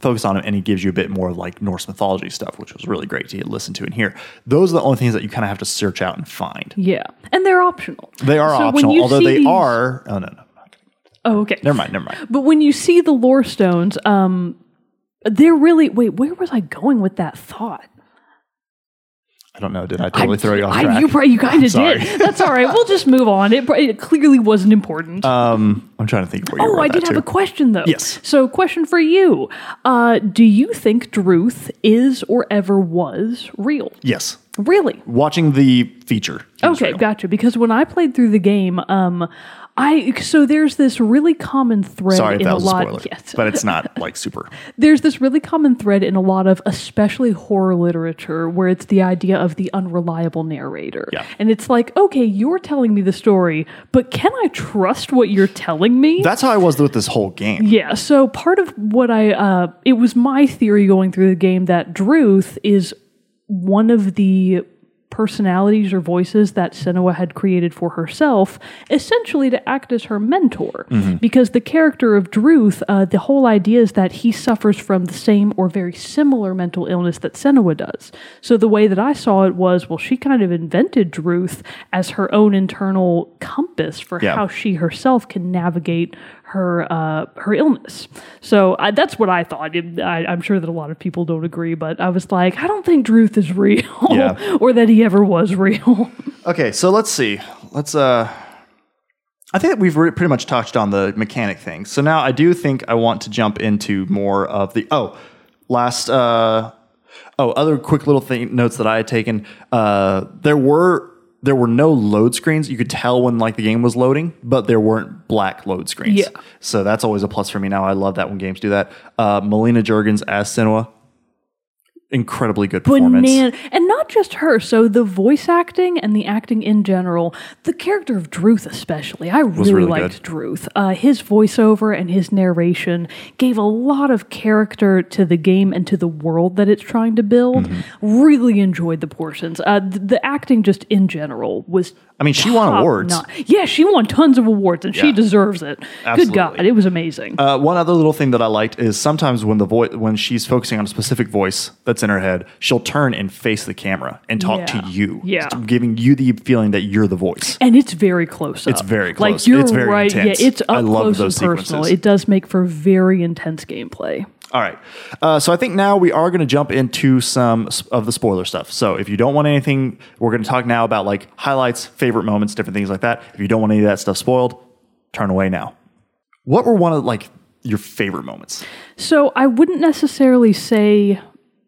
A: focus on him and he gives you a bit more like norse mythology stuff which was really great to listen to and hear those are the only things that you kind of have to search out and find
B: yeah. And they're optional.
A: they are
B: So
A: optional although they
B: these-
A: are oh no no
B: Oh, okay.
A: never mind never mind
B: But when you see the lore stones, um, they're really. Wait, where was I going with that thought?
A: i don't know did i totally throw you off
B: I,
A: track
B: you, probably- you *laughs* kind of did. That's all right. We'll just move on. It, it clearly wasn't important.
A: um i'm trying to think where you
B: oh, I did have a question though.
A: Yes.
B: So, question for you: uh, Do you think Druth is or ever was real?
A: yes
B: Really?
A: watching the feature
B: Okay,
A: real.
B: gotcha. Because when I played through the game, um, I so there's this really common thread
A: Sorry
B: in
A: that
B: a
A: was a
B: lot.
A: spoiler,
B: yes,
A: but it's not *laughs* like super.
B: there's this really common thread in a lot of especially horror literature where it's the idea of the unreliable narrator.
A: Yeah.
B: And it's like, okay, you're telling me the story, but can I trust what you're telling me?
A: That's how I was with this whole game.
B: yeah, so part of what I uh it was my theory going through the game that Druth is one of the personalities or voices that Senua had created for herself, essentially to act as her mentor. Because the character of Druth, uh, the whole idea is that he suffers from the same or very similar mental illness that Senua does. So the way that I saw it was, well, she kind of invented Druth as her own internal compass for
A: Yeah.
B: how she herself can navigate her uh, her illness. So I, that's what I thought. I, I'm sure that a lot of people don't agree, but I was like, I don't think Druth is real, *laughs*
A: Yeah.
B: or that he ever was real. *laughs*
A: Okay, so let's see. Let's. uh I think that we've re- pretty much touched on the mechanic thing. So now I do think I want to jump into more of the. Oh, last. uh Oh, other quick little thing notes that I had taken. Uh There were there were no load screens. You could tell when like the game was loading, but there weren't black load screens.
B: Yeah.
A: So that's always a plus for me now. I love that when games do that. Uh Melina Juergens as Senua. Incredibly good performance.
B: Banan- and not just her. So the voice acting and the acting in general, the character of Druth especially, I really,
A: really
B: liked Druth. Uh, his voiceover and his narration gave a lot of character to the game and to the world that it's trying to build.
A: Mm-hmm.
B: Really enjoyed the portions. Uh, th- the acting just in general was.
A: I mean, she won awards.
B: notch. Yeah, she won tons of awards, and she deserves it. Good God, it was amazing.
A: Uh, one other little thing that I liked is sometimes when the voice when she's focusing on a specific voice that's in her head, she'll turn and face the camera and talk
B: Yeah.
A: to you,
B: Yeah.
A: giving you the feeling that you're the voice.
B: and it's very close up.
A: It's very close.
B: Like you're
A: It's very
B: right.
A: intense.
B: Yeah, it's up
A: I love
B: close and personal.
A: sequences.
B: It does make for very intense gameplay.
A: All right, uh, so I think now we are going to jump into some of the spoiler stuff. So if you don't want anything, we're going to talk now about like highlights, favorite moments, different things like that. If you don't want any of that stuff spoiled, turn away now. What were one of like your favorite moments?
B: So I wouldn't necessarily say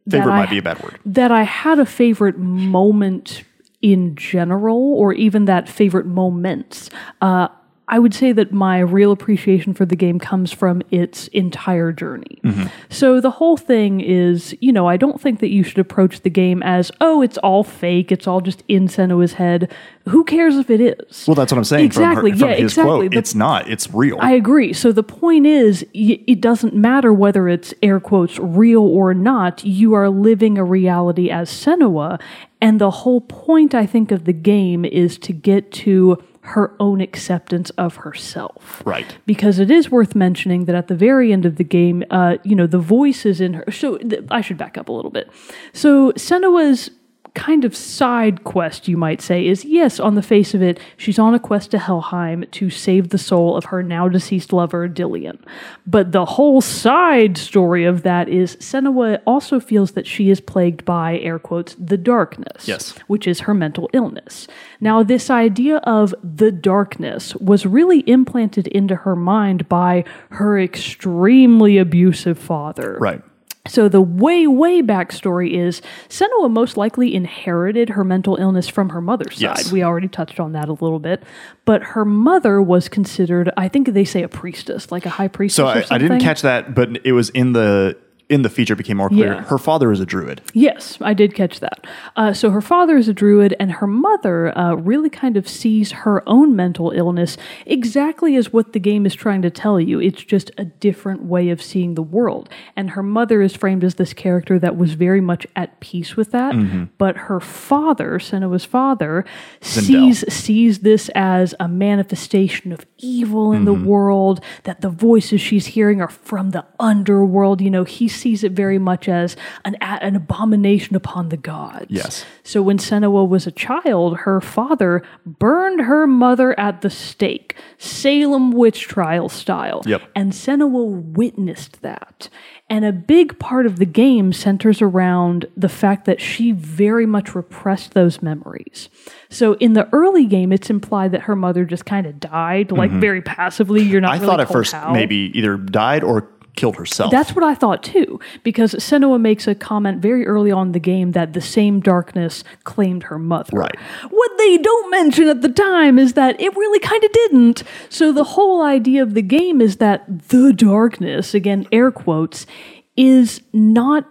A: Favorite
B: I,
A: might be a bad word.
B: that I had a favorite moment in general, or even that favorite moments. Uh, I would say that my real appreciation for the game comes from its entire journey. Mm-hmm. So the whole thing is, you know, I don't think that you should approach the game as, oh, it's all fake, it's all just in Senua's head. Who cares if it is?
A: Well, that's what I'm saying.
B: Exactly,
A: From, her, from
B: yeah, exactly. The-
A: it's not. It's real.
B: I agree. So the point is, y- it doesn't matter whether it's air quotes real or not. You are living a reality as Senua, and the whole point, I think, of the game is to get to her own acceptance of herself.
A: Right.
B: Because it is worth mentioning that at the very end of the game, uh, you know, the voices in her. So th- I should back up a little bit. So Senua's kind of side quest, you might say, is yes, on the face of it, she's on a quest to Helheim to save the soul of her now deceased lover, Dillion. But the whole side story of that is Senua also feels that she is plagued by, air quotes, the darkness,
A: Yes.
B: which is her mental illness. Now, this idea of the darkness was really implanted into her mind by her extremely abusive father.
A: right.
B: So the way, way backstory is Senua most likely inherited her mental illness from her mother's
A: Yes.
B: side. We already touched on that a little bit. But her mother was considered, I think they say a priestess, like a high priestess.
A: So I, I didn't catch that, but it was in the in the feature. Became more clear.
B: Yeah.
A: Her father is a druid.
B: Yes, I did catch that. Uh, so her father is a druid, and her mother uh, really kind of sees her own mental illness exactly as what the game is trying to tell you. It's just a different way of seeing the world. And her mother is framed as this character that was very much at peace with that. But her father, Senua's father, sees sees this as a manifestation of evil in the world. That the voices she's hearing are from the underworld. You know, he sees it very much as an an abomination upon the gods.
A: Yes.
B: So when Senua was a child, her father burned her mother at the stake, Salem witch trial style.
A: Yep.
B: And Senua witnessed that. And a big part of the game centers around the fact that she very much repressed those memories. So in the early game, it's implied that her mother just kind of died, like very passively. You're not
A: Mm-hmm. I
B: really
A: thought at first
B: how.
A: maybe either died or killed herself.
B: That's what I thought too, because Senua makes a comment very early on the game that the same darkness claimed her mother.
A: Right.
B: What they don't mention at the time is that it really kind of didn't. So the whole idea of the game is that the darkness, again, air quotes, is not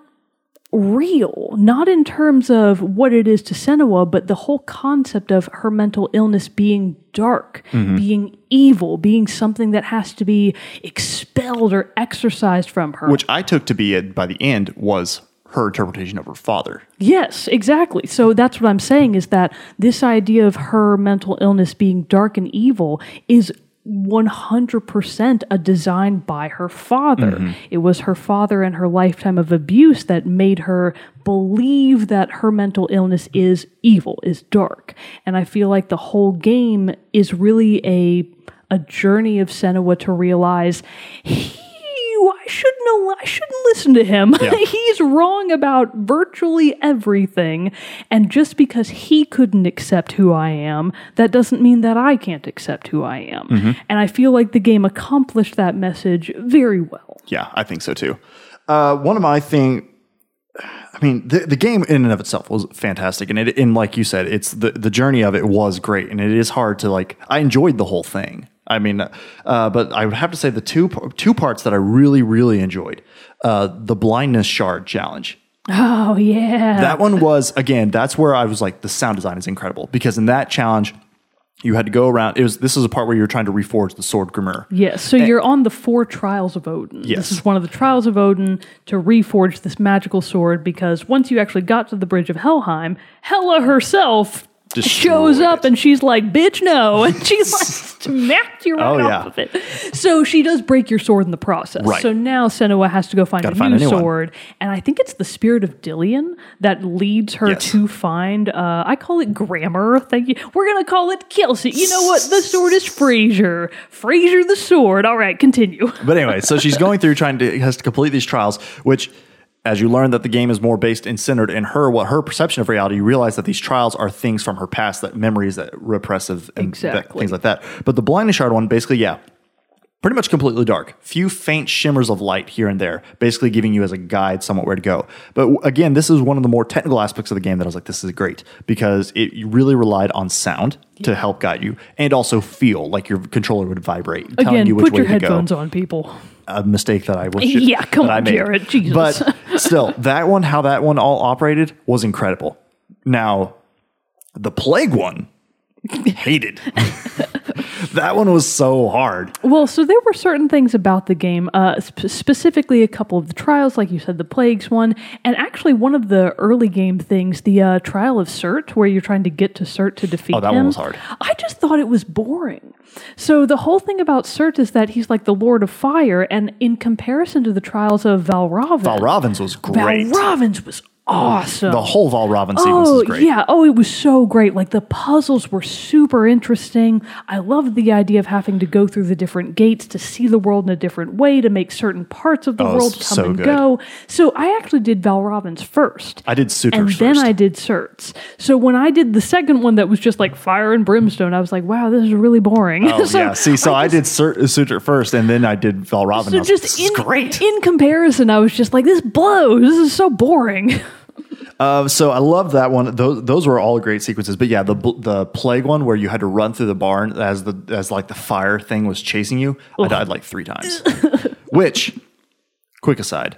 B: real, not in terms of what it is to Senua, but the whole concept of her mental illness being dark, mm-hmm. being evil, being something that has to be expelled or exorcised from her.
A: which I took to be it by the end was her interpretation of her father.
B: Yes, exactly. So that's what I'm saying is that this idea of her mental illness being dark and evil is 100% a design by her father. Mm-hmm. It was her father and her lifetime of abuse that made her believe that her mental illness is evil, is dark. And I feel like the whole game is really a a journey of Senua to realize he I shouldn't I shouldn't listen to him. *laughs* He's wrong about virtually everything. And just because he couldn't accept who I am, that doesn't mean that I can't accept who I am. And I feel like the game accomplished that message very well.
A: Yeah, I think so too. Uh, one of my thing, I mean, the, the game in and of itself was fantastic, and it, and like you said, it's the the journey of it was great, and it is hard to like. I enjoyed the whole thing. I mean, uh, but I would have to say the two two parts that I really really enjoyed, uh, the blindness shard challenge.
B: Oh yeah.
A: That one was again. That's where I was like, the sound design is incredible because in that challenge, you had to go around. It was this is a part where you're trying to reforge the sword Grimur.
B: Yes, so you're on the four trials of Odin.
A: Yes.
B: This is one of the trials of Odin to reforge this magical sword because once you actually got to the bridge of Helheim, Hela herself shows up and she's like, bitch, no. *laughs* And she like *laughs* smacked you right
A: Oh,
B: off of it. So she does break your sword in the process.
A: Right.
B: So now Senua has to go find
A: Gotta
B: a
A: find
B: new
A: a new one.
B: sword. And I think it's the spirit of Dillion that leads her
A: Yes.
B: to find, uh, I call it grammar. Thank you. We're going to call it Kelsey. You know what? The sword is Fraser. Fraser the sword. All right, continue.
A: But anyway, so she's *laughs* going through trying to has to complete these trials, which as you learn that the game is more based and centered in her, what her perception of reality, you realize that these trials are things from her past, that memories that repressive and that-
B: Exactly.
A: things like that. But the blindness shard one, basically, yeah, pretty much completely dark. Few faint shimmers of light here and there, basically giving you as a guide somewhat where to go. But again, this is one of the more technical aspects of the game that I was like, this is great because it really relied on sound to help guide you and also feel like your controller would vibrate, telling you which way to go Put your
B: headphones on, people.
A: A mistake that I was *laughs*
B: Yeah, come on. Jared. Jesus.
A: But still, *laughs* that one, how that one all operated was incredible. Now, the plague one, *laughs* hated. *laughs* that one was so hard.
B: Well, so there were certain things about the game, uh, sp- specifically a couple of the trials, like you said, the plagues one, and actually one of the early game things, the uh, trial of Cert, where you're trying to get to Cert to defeat
A: Oh, that
B: him.
A: one was hard.
B: I just thought it was boring. So the whole thing about Cert is that he's like the Lord of Fire, and in comparison to the trials of Valravn,
A: Valravn's was great.
B: Valravn's was awesome.
A: the whole Valravn sequence
B: Oh
A: is great.
B: yeah! Oh, it was so great. Like the puzzles were super interesting. I loved the idea of having to go through the different gates to see the world in a different way to make certain parts of the
A: Oh,
B: world come
A: so
B: and
A: good.
B: go. So I actually did Valravn's first.
A: I did Suitors
B: and then
A: first.
B: I did certs. So when I did the second one that was just like fire and brimstone, I was like, wow, this is really boring.
A: Oh *laughs*
B: so
A: yeah, see, so I,
B: just-
A: did Sur- Suitor first, and then I did
B: so
A: I was like,
B: just
A: this
B: in,
A: is great.
B: in comparison, I was just like, this blows. This is so boring. *laughs*
A: Uh, so I love that one. Those those were all great sequences. But yeah, the the plague one where you had to run through the barn as the as like the fire thing was chasing you. I died like three times. *laughs* Which, quick aside,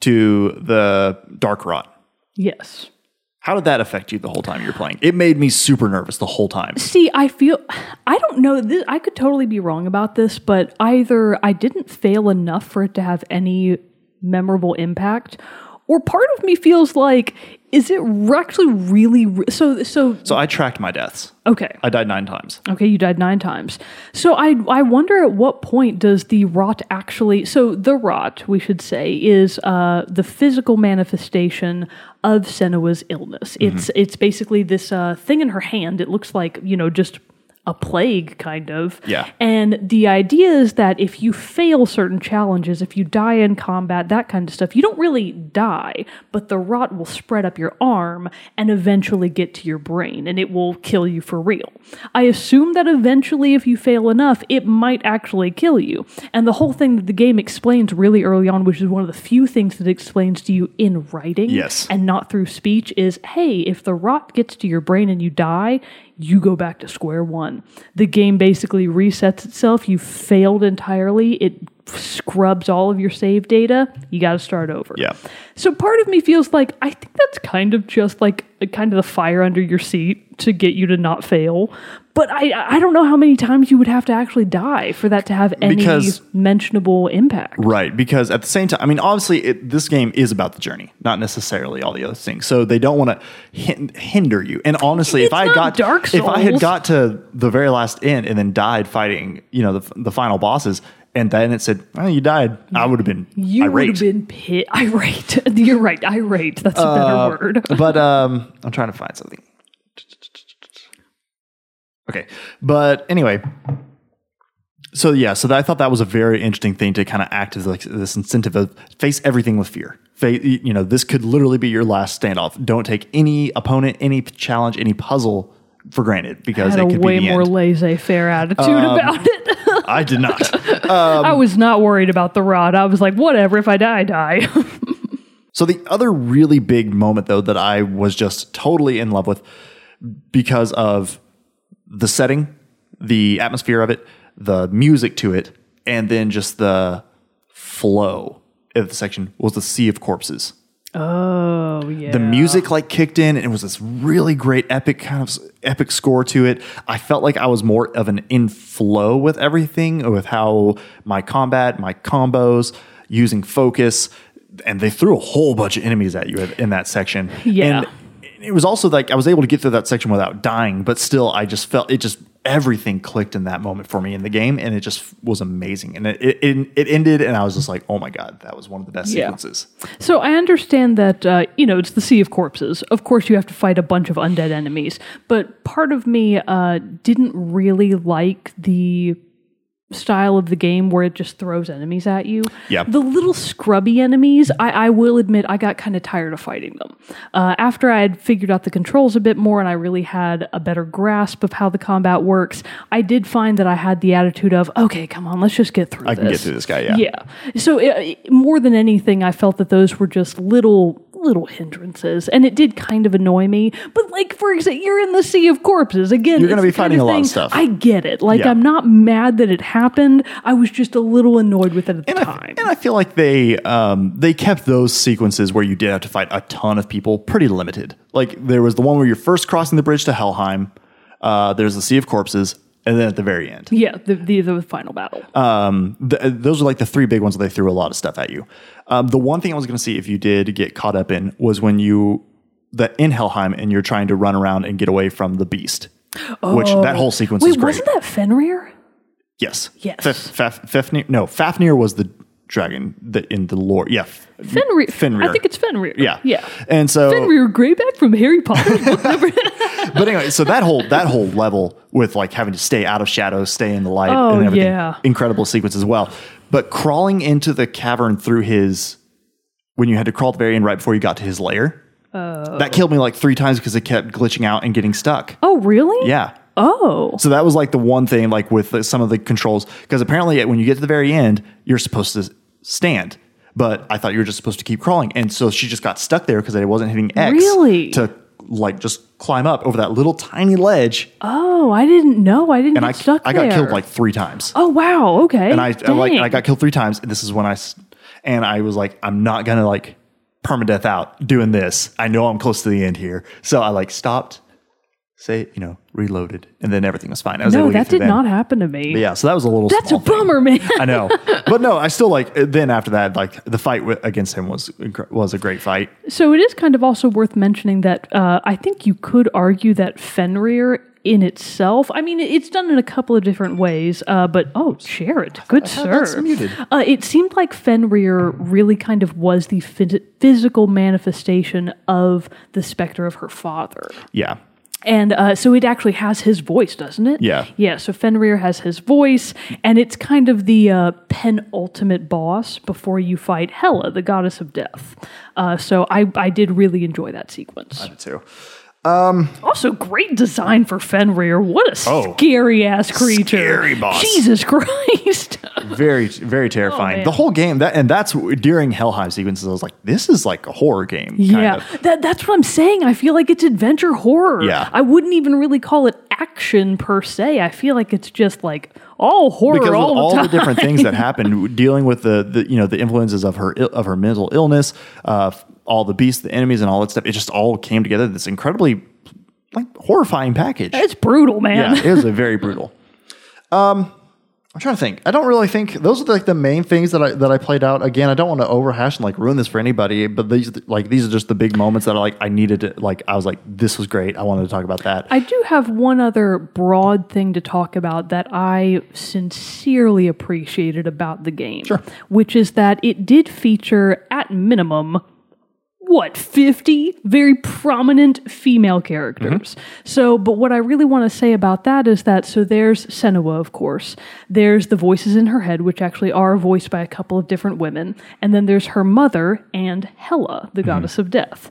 A: to the dark rot.
B: yes.
A: How did that affect you the whole time you're playing? It made me super nervous the whole time.
B: See, I feel I don't know. This, I could totally be wrong about this, but either I didn't fail enough for it to have any memorable impact, or part of me feels like, is it actually really re- so? So
A: So I tracked my deaths.
B: okay,
A: I died nine times.
B: Okay, you died nine times. So I I wonder at what point does the rot actually? So the rot, we should say, is uh, the physical manifestation of Senua's illness. It's it's basically this uh, thing in her hand. It looks like you know just a plague kind of.
A: Yeah.
B: And the idea is that if you fail certain challenges, if you die in combat, that kind of stuff, you don't really die, but the rot will spread up your arm and eventually get to your brain and it will kill you for real. I assume that eventually, if you fail enough, it might actually kill you. And the whole thing that the game explains really early on, which is one of the few things that explains to you in writing
A: Yes.
B: and not through speech, is hey, if the rot gets to your brain and you die, you go back to square one. The game basically resets itself. You failed entirely. It scrubs all of your save data. You got to start over.
A: Yeah.
B: So part of me feels like I think that's kind of just like kind of the fire under your seat to get you to not fail. But I I don't know how many times you would have to actually die for that to have any
A: Because-
B: mentionable impact.
A: Right, because at the same time, I mean, obviously, it, this game is about the journey, not necessarily all the other things. So they don't want to hin- hinder you. And honestly, if I got
B: Dark Souls.
A: if I had got to the very last end and then died fighting, you know, the, the final bosses, and then it said, "Well, you died," I would have been
B: You would
A: irate.
B: have been pit irate. *laughs* You're right, irate. That's a
A: Uh,
B: better word. *laughs*
A: but um, I'm trying to find something. Okay, but anyway, so yeah, so that, I thought that was a very interesting thing to kind of act as like this incentive of face everything with fear. Fa- you know, this could literally be your last standoff. Don't take any opponent, any challenge, any puzzle for granted because
B: had
A: it
B: a
A: could
B: way
A: be the
B: more
A: end. Um,
B: laissez-faire attitude about it. *laughs*
A: I did not.
B: I was not worried about the rot. I was like, whatever. If I die, I die. *laughs*
A: So the other really big moment though that I was just totally in love with because of the setting, the atmosphere of it, the music to it, and then just the flow of the section was the Sea of Corpses.
B: oh yeah.
A: The music like kicked in and it was this really great epic kind of epic score to it. I felt like I was more of an in flow with everything, with how my combat, my combos, using focus, and they threw a whole bunch of enemies at you in that section.
B: Yeah.
A: And it was also like I was able to get through that section without dying, but still I just felt it just everything clicked in that moment for me in the game and it just was amazing. And it it, it ended and I was just like, "Oh my god, that was one of the best
B: Yeah.
A: sequences."
B: So I understand that uh, you know it's the sea of corpses. Of course, you have to fight a bunch of undead enemies, but part of me uh, didn't really like the style of the game where it just throws enemies at you.
A: Yeah.
B: The little scrubby enemies, I, I will admit, I got kind of tired of fighting them. Uh, after I had figured out the controls a bit more and I really had a better grasp of how the combat works, I did find that I had the attitude of, okay, come on, let's just get through
A: I
B: this.
A: can get through this guy. Yeah.
B: Yeah. So uh, more than anything, I felt that those were just little little hindrances, and it did kind of annoy me. But like for example, you're in the sea of corpses again.
A: You're gonna be
B: the kind
A: fighting a lot of stuff.
B: I get it. Like
A: Yeah.
B: I'm not mad that it happened. I was just a little annoyed with it at the
A: And I,
B: time.
A: and I feel like they um, they kept those sequences where you did have to fight a ton of people pretty limited. Like there was the one where you're first crossing the bridge to Helheim. Uh, there's the Sea of Corpses, and then at the very end,
B: yeah, the, the the final battle.
A: um, th- those are like the three big ones that they threw a lot of stuff at you. Um, the one thing I was going to see if you did get caught up in was when you that in Helheim and you're trying to run around and get away from the beast. Which that whole sequence
B: Wait,
A: is great.
B: wasn't that Fenrir?
A: yes.
B: Yes.
A: Faf- Faf- Fafnir, no, Fafnir was the dragon that in the lore. Yeah.
B: Fenrir.
A: Fenrir.
B: I think it's Fenrir.
A: Yeah.
B: Yeah.
A: And so
B: Fenrir Greyback from Harry Potter. *laughs*
A: but anyway, so that whole that whole level with like having to stay out of shadows, stay in the light,
B: Oh,
A: and everything,
B: yeah.
A: incredible sequence as well. But crawling into the cavern through his when you had to crawl at the very end right before you got to his lair, oh. that killed me like three times because it kept glitching out and getting stuck.
B: oh, really?
A: Yeah.
B: Oh.
A: So that was like the one thing, like with the, some of the controls, because apparently when you get to the very end, you're supposed to stand. But I thought you were just supposed to keep crawling, and so she just got stuck there because I wasn't hitting X
B: Really?
A: to like just climb up over that little tiny ledge,
B: Oh, I didn't know. I didn't
A: and
B: get
A: I
B: stuck
A: I got
B: there.
A: killed like three times,
B: Oh wow. Okay.
A: and I, I like I got killed three times, and this is when I and I was like I'm not gonna like permadeath out doing this. I know I'm close to the end here, so I like stopped, say you know reloaded, and then everything was fine. I was able
B: No,
A: to
B: that did
A: then.
B: not happen to me.
A: But yeah, so that was a little.
B: That's a
A: thing.
B: bummer, man. *laughs*
A: I know, *laughs* but no, I still like. Then after that, like the fight against him was was a great fight.
B: So it is kind of also worth mentioning that uh, I think you could argue that Fenrir in itself, I mean, it's done in a couple of different ways, uh, but oh, share it. Good sir.
A: muted.
B: Uh, it seemed like Fenrir really kind of was the phys- physical manifestation of the specter of her father.
A: Yeah,
B: And uh, so it actually has his voice, doesn't it?
A: Yeah.
B: Yeah. So Fenrir has his voice, and it's kind of the uh, penultimate boss before you fight Hela, the goddess of death. Uh, so I, I did really enjoy that sequence.
A: I did too.
B: Also, great design for Fenrir. What a
A: Oh.
B: scary ass creature!
A: Scary boss.
B: Jesus *laughs* Christ!
A: Very very terrifying.
B: Oh,
A: the whole game that and that's during Helheim sequences. I was like, this is like a horror game. kind
B: Yeah,
A: of.
B: that, that's what I'm saying. I feel like it's adventure horror.
A: Yeah.
B: I wouldn't even really call it action per se. I feel like it's just like all horror
A: because
B: all
A: of
B: the
A: all
B: time.
A: the different things that *laughs* happened, dealing with the, the you know the influences of her of her mental illness, uh, all the beasts, the enemies, and all that stuff. It just all came together. This incredibly like horrifying package.
B: It's brutal, man.
A: yeah, it was a very brutal. *laughs* Um, I'm trying to think. I don't really think those are like the main things that I that I played out. Again, I don't want to overhash and like ruin this for anybody, but these like these are just the big moments that I like I needed to like I was like this was great. I wanted to talk about that.
B: I do have one other broad thing to talk about that I sincerely appreciated about the game, which is that it did feature, at minimum, what 50 very prominent female characters. Mm-hmm. So but what i really want to say about that is that so there's senua of course. There's the voices in her head which actually are voiced by a couple of different women. And then there's her mother and hela the mm-hmm. goddess of death.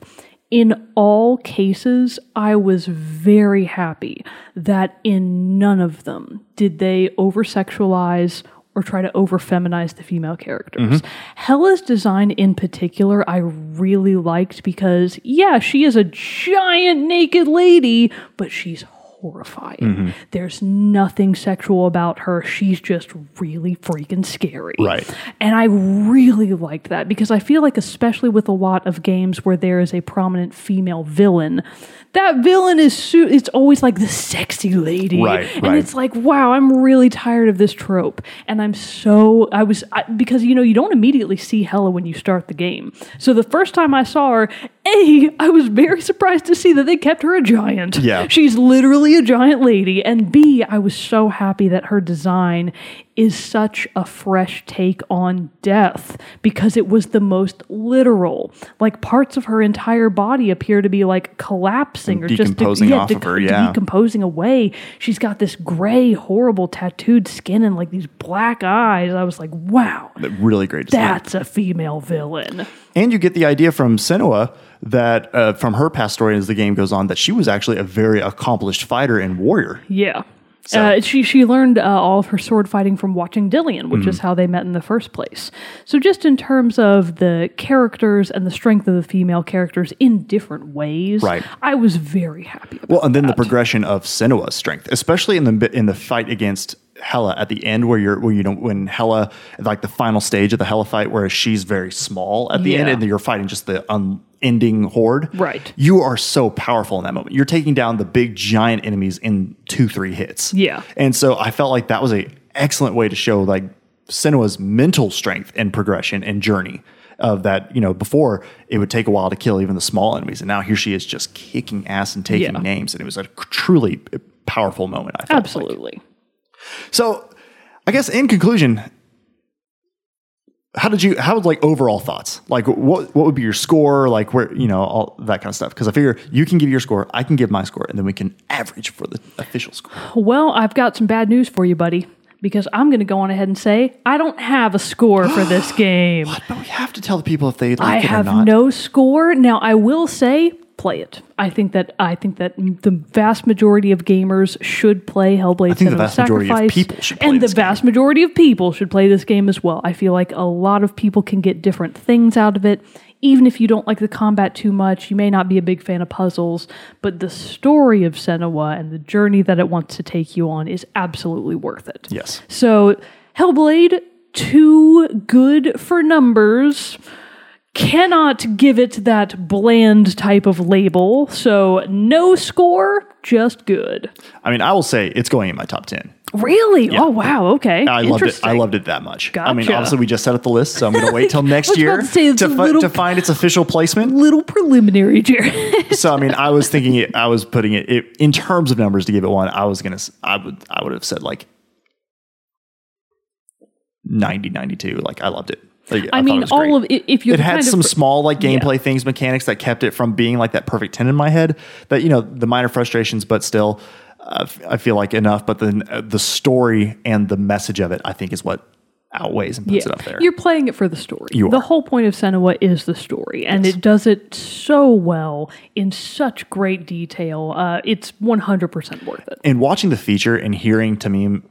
B: In all cases, I was very happy that in none of them did they over sexualize or try to over feminize the female characters. Mm-hmm. Hela's design in particular, I really liked because, yeah, she is a giant naked lady, but she's horrifying. Mm-hmm. There's nothing sexual about her. She's just really freaking scary.
A: Right.
B: And I really liked that because I feel like, especially with a lot of games where there is a prominent female villain, that villain is su- it's always like the sexy lady,
A: Right,
B: And
A: right.
B: it's like, wow, I'm really tired of this trope, and I'm so I was I, because you know you don't immediately see Hela when you start the game. So the first time I saw her, a I was very surprised to see that they kept her a giant.
A: Yeah.
B: she's literally a giant lady, and b I was so happy that her design is such a fresh take on death because it was the most literal. Like parts of her entire body appear to be like collapsing or just
A: decomposing off of her, yeah.
B: decomposing away. She's got this gray, horrible tattooed skin and like these black eyes. I was like, wow,
A: Really great
B: that's a female villain.
A: And you get the idea from Senua that uh, from her past story as the game goes on that she was actually a very accomplished fighter and warrior.
B: Yeah.
A: So-
B: Uh, she she learned uh, all of her sword fighting from watching Dillion, which
A: Mm-hmm.
B: is how they met in the first place. So just in terms of the characters and the strength of the female characters in different ways,
A: Right.
B: I was very happy. About
A: Well, and then the progression of Senua's strength, especially in the in the fight against Hela at the end, where you're where you know when Hela like the final stage of the Hela fight, where she's very small at the end, and you're fighting just the unending horde.
B: Right.
A: You are so powerful in that moment. You're taking down the big giant enemies in two three hits.
B: Yeah.
A: and so I felt like that was a excellent way to show like Senua's mental strength and progression and journey. Of that, you know, before it would take a while to kill even the small enemies, and now here she is just kicking ass and taking
B: Yeah.
A: names, and it was a truly powerful moment. I felt like. So, I guess in conclusion, how did you? How would like overall thoughts? Like, what what would be your score? Like, where you know all that kind of stuff? Because I figure you can give your score, I can give my score, and then we can average for the official score.
B: Well, I've got some bad news for you, buddy, because I'm going to go on ahead and say I don't have a score for this *gasps* game.
A: But we have to tell the people if they like
B: I
A: it
B: have
A: or not.
B: no score. Now I will say play it. I think that I think that the vast majority of gamers should play Hellblade. I
A: think the vast majority of people should play
B: and the vast majority of people should play this game as well. I feel like a lot of people can get different things out of it. Even if you don't like the combat too much, you may not be a big fan of puzzles, but the story of Senua and the journey that it wants to take you on is absolutely worth it.
A: Yes.
B: So, Hellblade, too good for numbers. Cannot give it that bland type of label. So, no score, just good.
A: I mean, I will say it's going in my top ten.
B: Really? Oh, wow. Okay.
A: I loved it. I loved it that much. I mean, obviously, we just set up the list, so I'm going to wait till *laughs* next year
B: to
A: to, fi- to find its official placement.
B: Little preliminary, Jared. *laughs*
A: so I mean, I was thinking it. I was putting it, it in terms of numbers to give it one. I was gonna. I would. I would have said like 90, 92. Like I loved it. Like,
B: I,
A: thought
B: mean,
A: great.
B: all of it. If you're
A: it had some
B: of,
A: small like gameplay things, mechanics that kept it from being like that perfect ten in my head. That you know the minor frustrations, but still, uh, f- I feel like enough. But then uh, the story and the message of it, I think, is what outweighs and puts it up there.
B: You're playing it for the story.
A: You
B: the whole point of Senua is the story, and it does it so well in such great detail. Uh, it's 100% worth it.
A: and watching the feature and hearing Tameem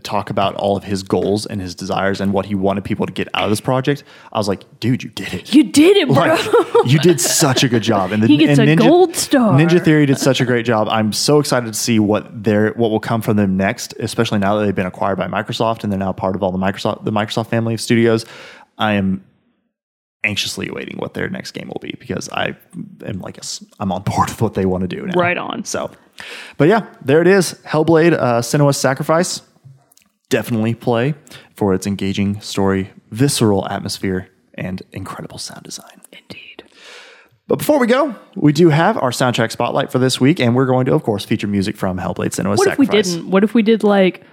A: talk about all of his goals and his desires and what he wanted people to get out of this project, I was like, dude, you did it.
B: You did it, bro.
A: Like, you did such a good job. And *laughs* the,
B: He gets
A: and
B: a gold star.
A: Ninja Theory did such a great job. I'm so excited to see what their what will come from them next, especially now that they've been acquired by Microsoft and they're now part of all the Microsoft the Microsoft family of studios. I am anxiously awaiting what their next game will be because I am like I'm on board with what they want to do now.
B: Right on.
A: So, but yeah, there it is. Hellblade: uh, Sacrifice. Definitely play for its engaging story, visceral atmosphere, and incredible sound design.
B: Indeed.
A: But before we go, we do have our soundtrack spotlight for this week, and we're going to, of course, feature music from Hellblade: Senua's
B: What if we didn't? What if we did like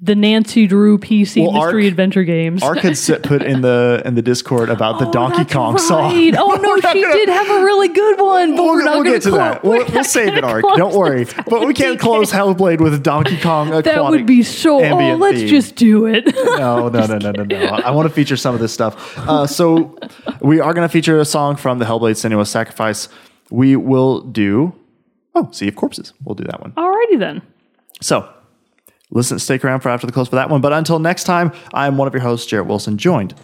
B: the Nancy Drew PC
A: Well,
B: mystery
A: Ark-
B: adventure games?
A: Ark had sit, put in the in the Discord about the
B: Oh,
A: Donkey Kong
B: right.
A: song.
B: Oh *laughs* no, she
A: gonna-
B: did have a really good one, but
A: We'll,
B: we're not
A: we'll get to that. We'll, we'll save it, Ark. Don't worry. But we can't close Hellblade with Donkey Kong.
B: That would be so. Oh, let's
A: theme.
B: just do it.
A: no, no, no, no, no, no. I want to feature some of this stuff. Uh, so we are going to feature a song from the Hellblade: Senua's Sacrifice. We will do. Oh, Sea of Corpses. We'll do that one.
B: Alrighty then.
A: So listen, stick around for after the close for that one. But until next time, I am one of your hosts, Jarrett Wilson, joined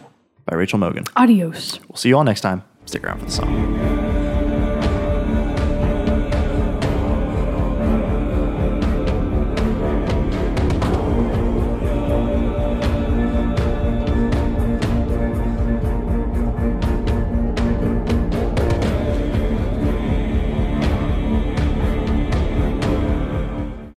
A: by Rachel Mogan.
B: Adios.
A: We'll see you all next time. Stick around for the song.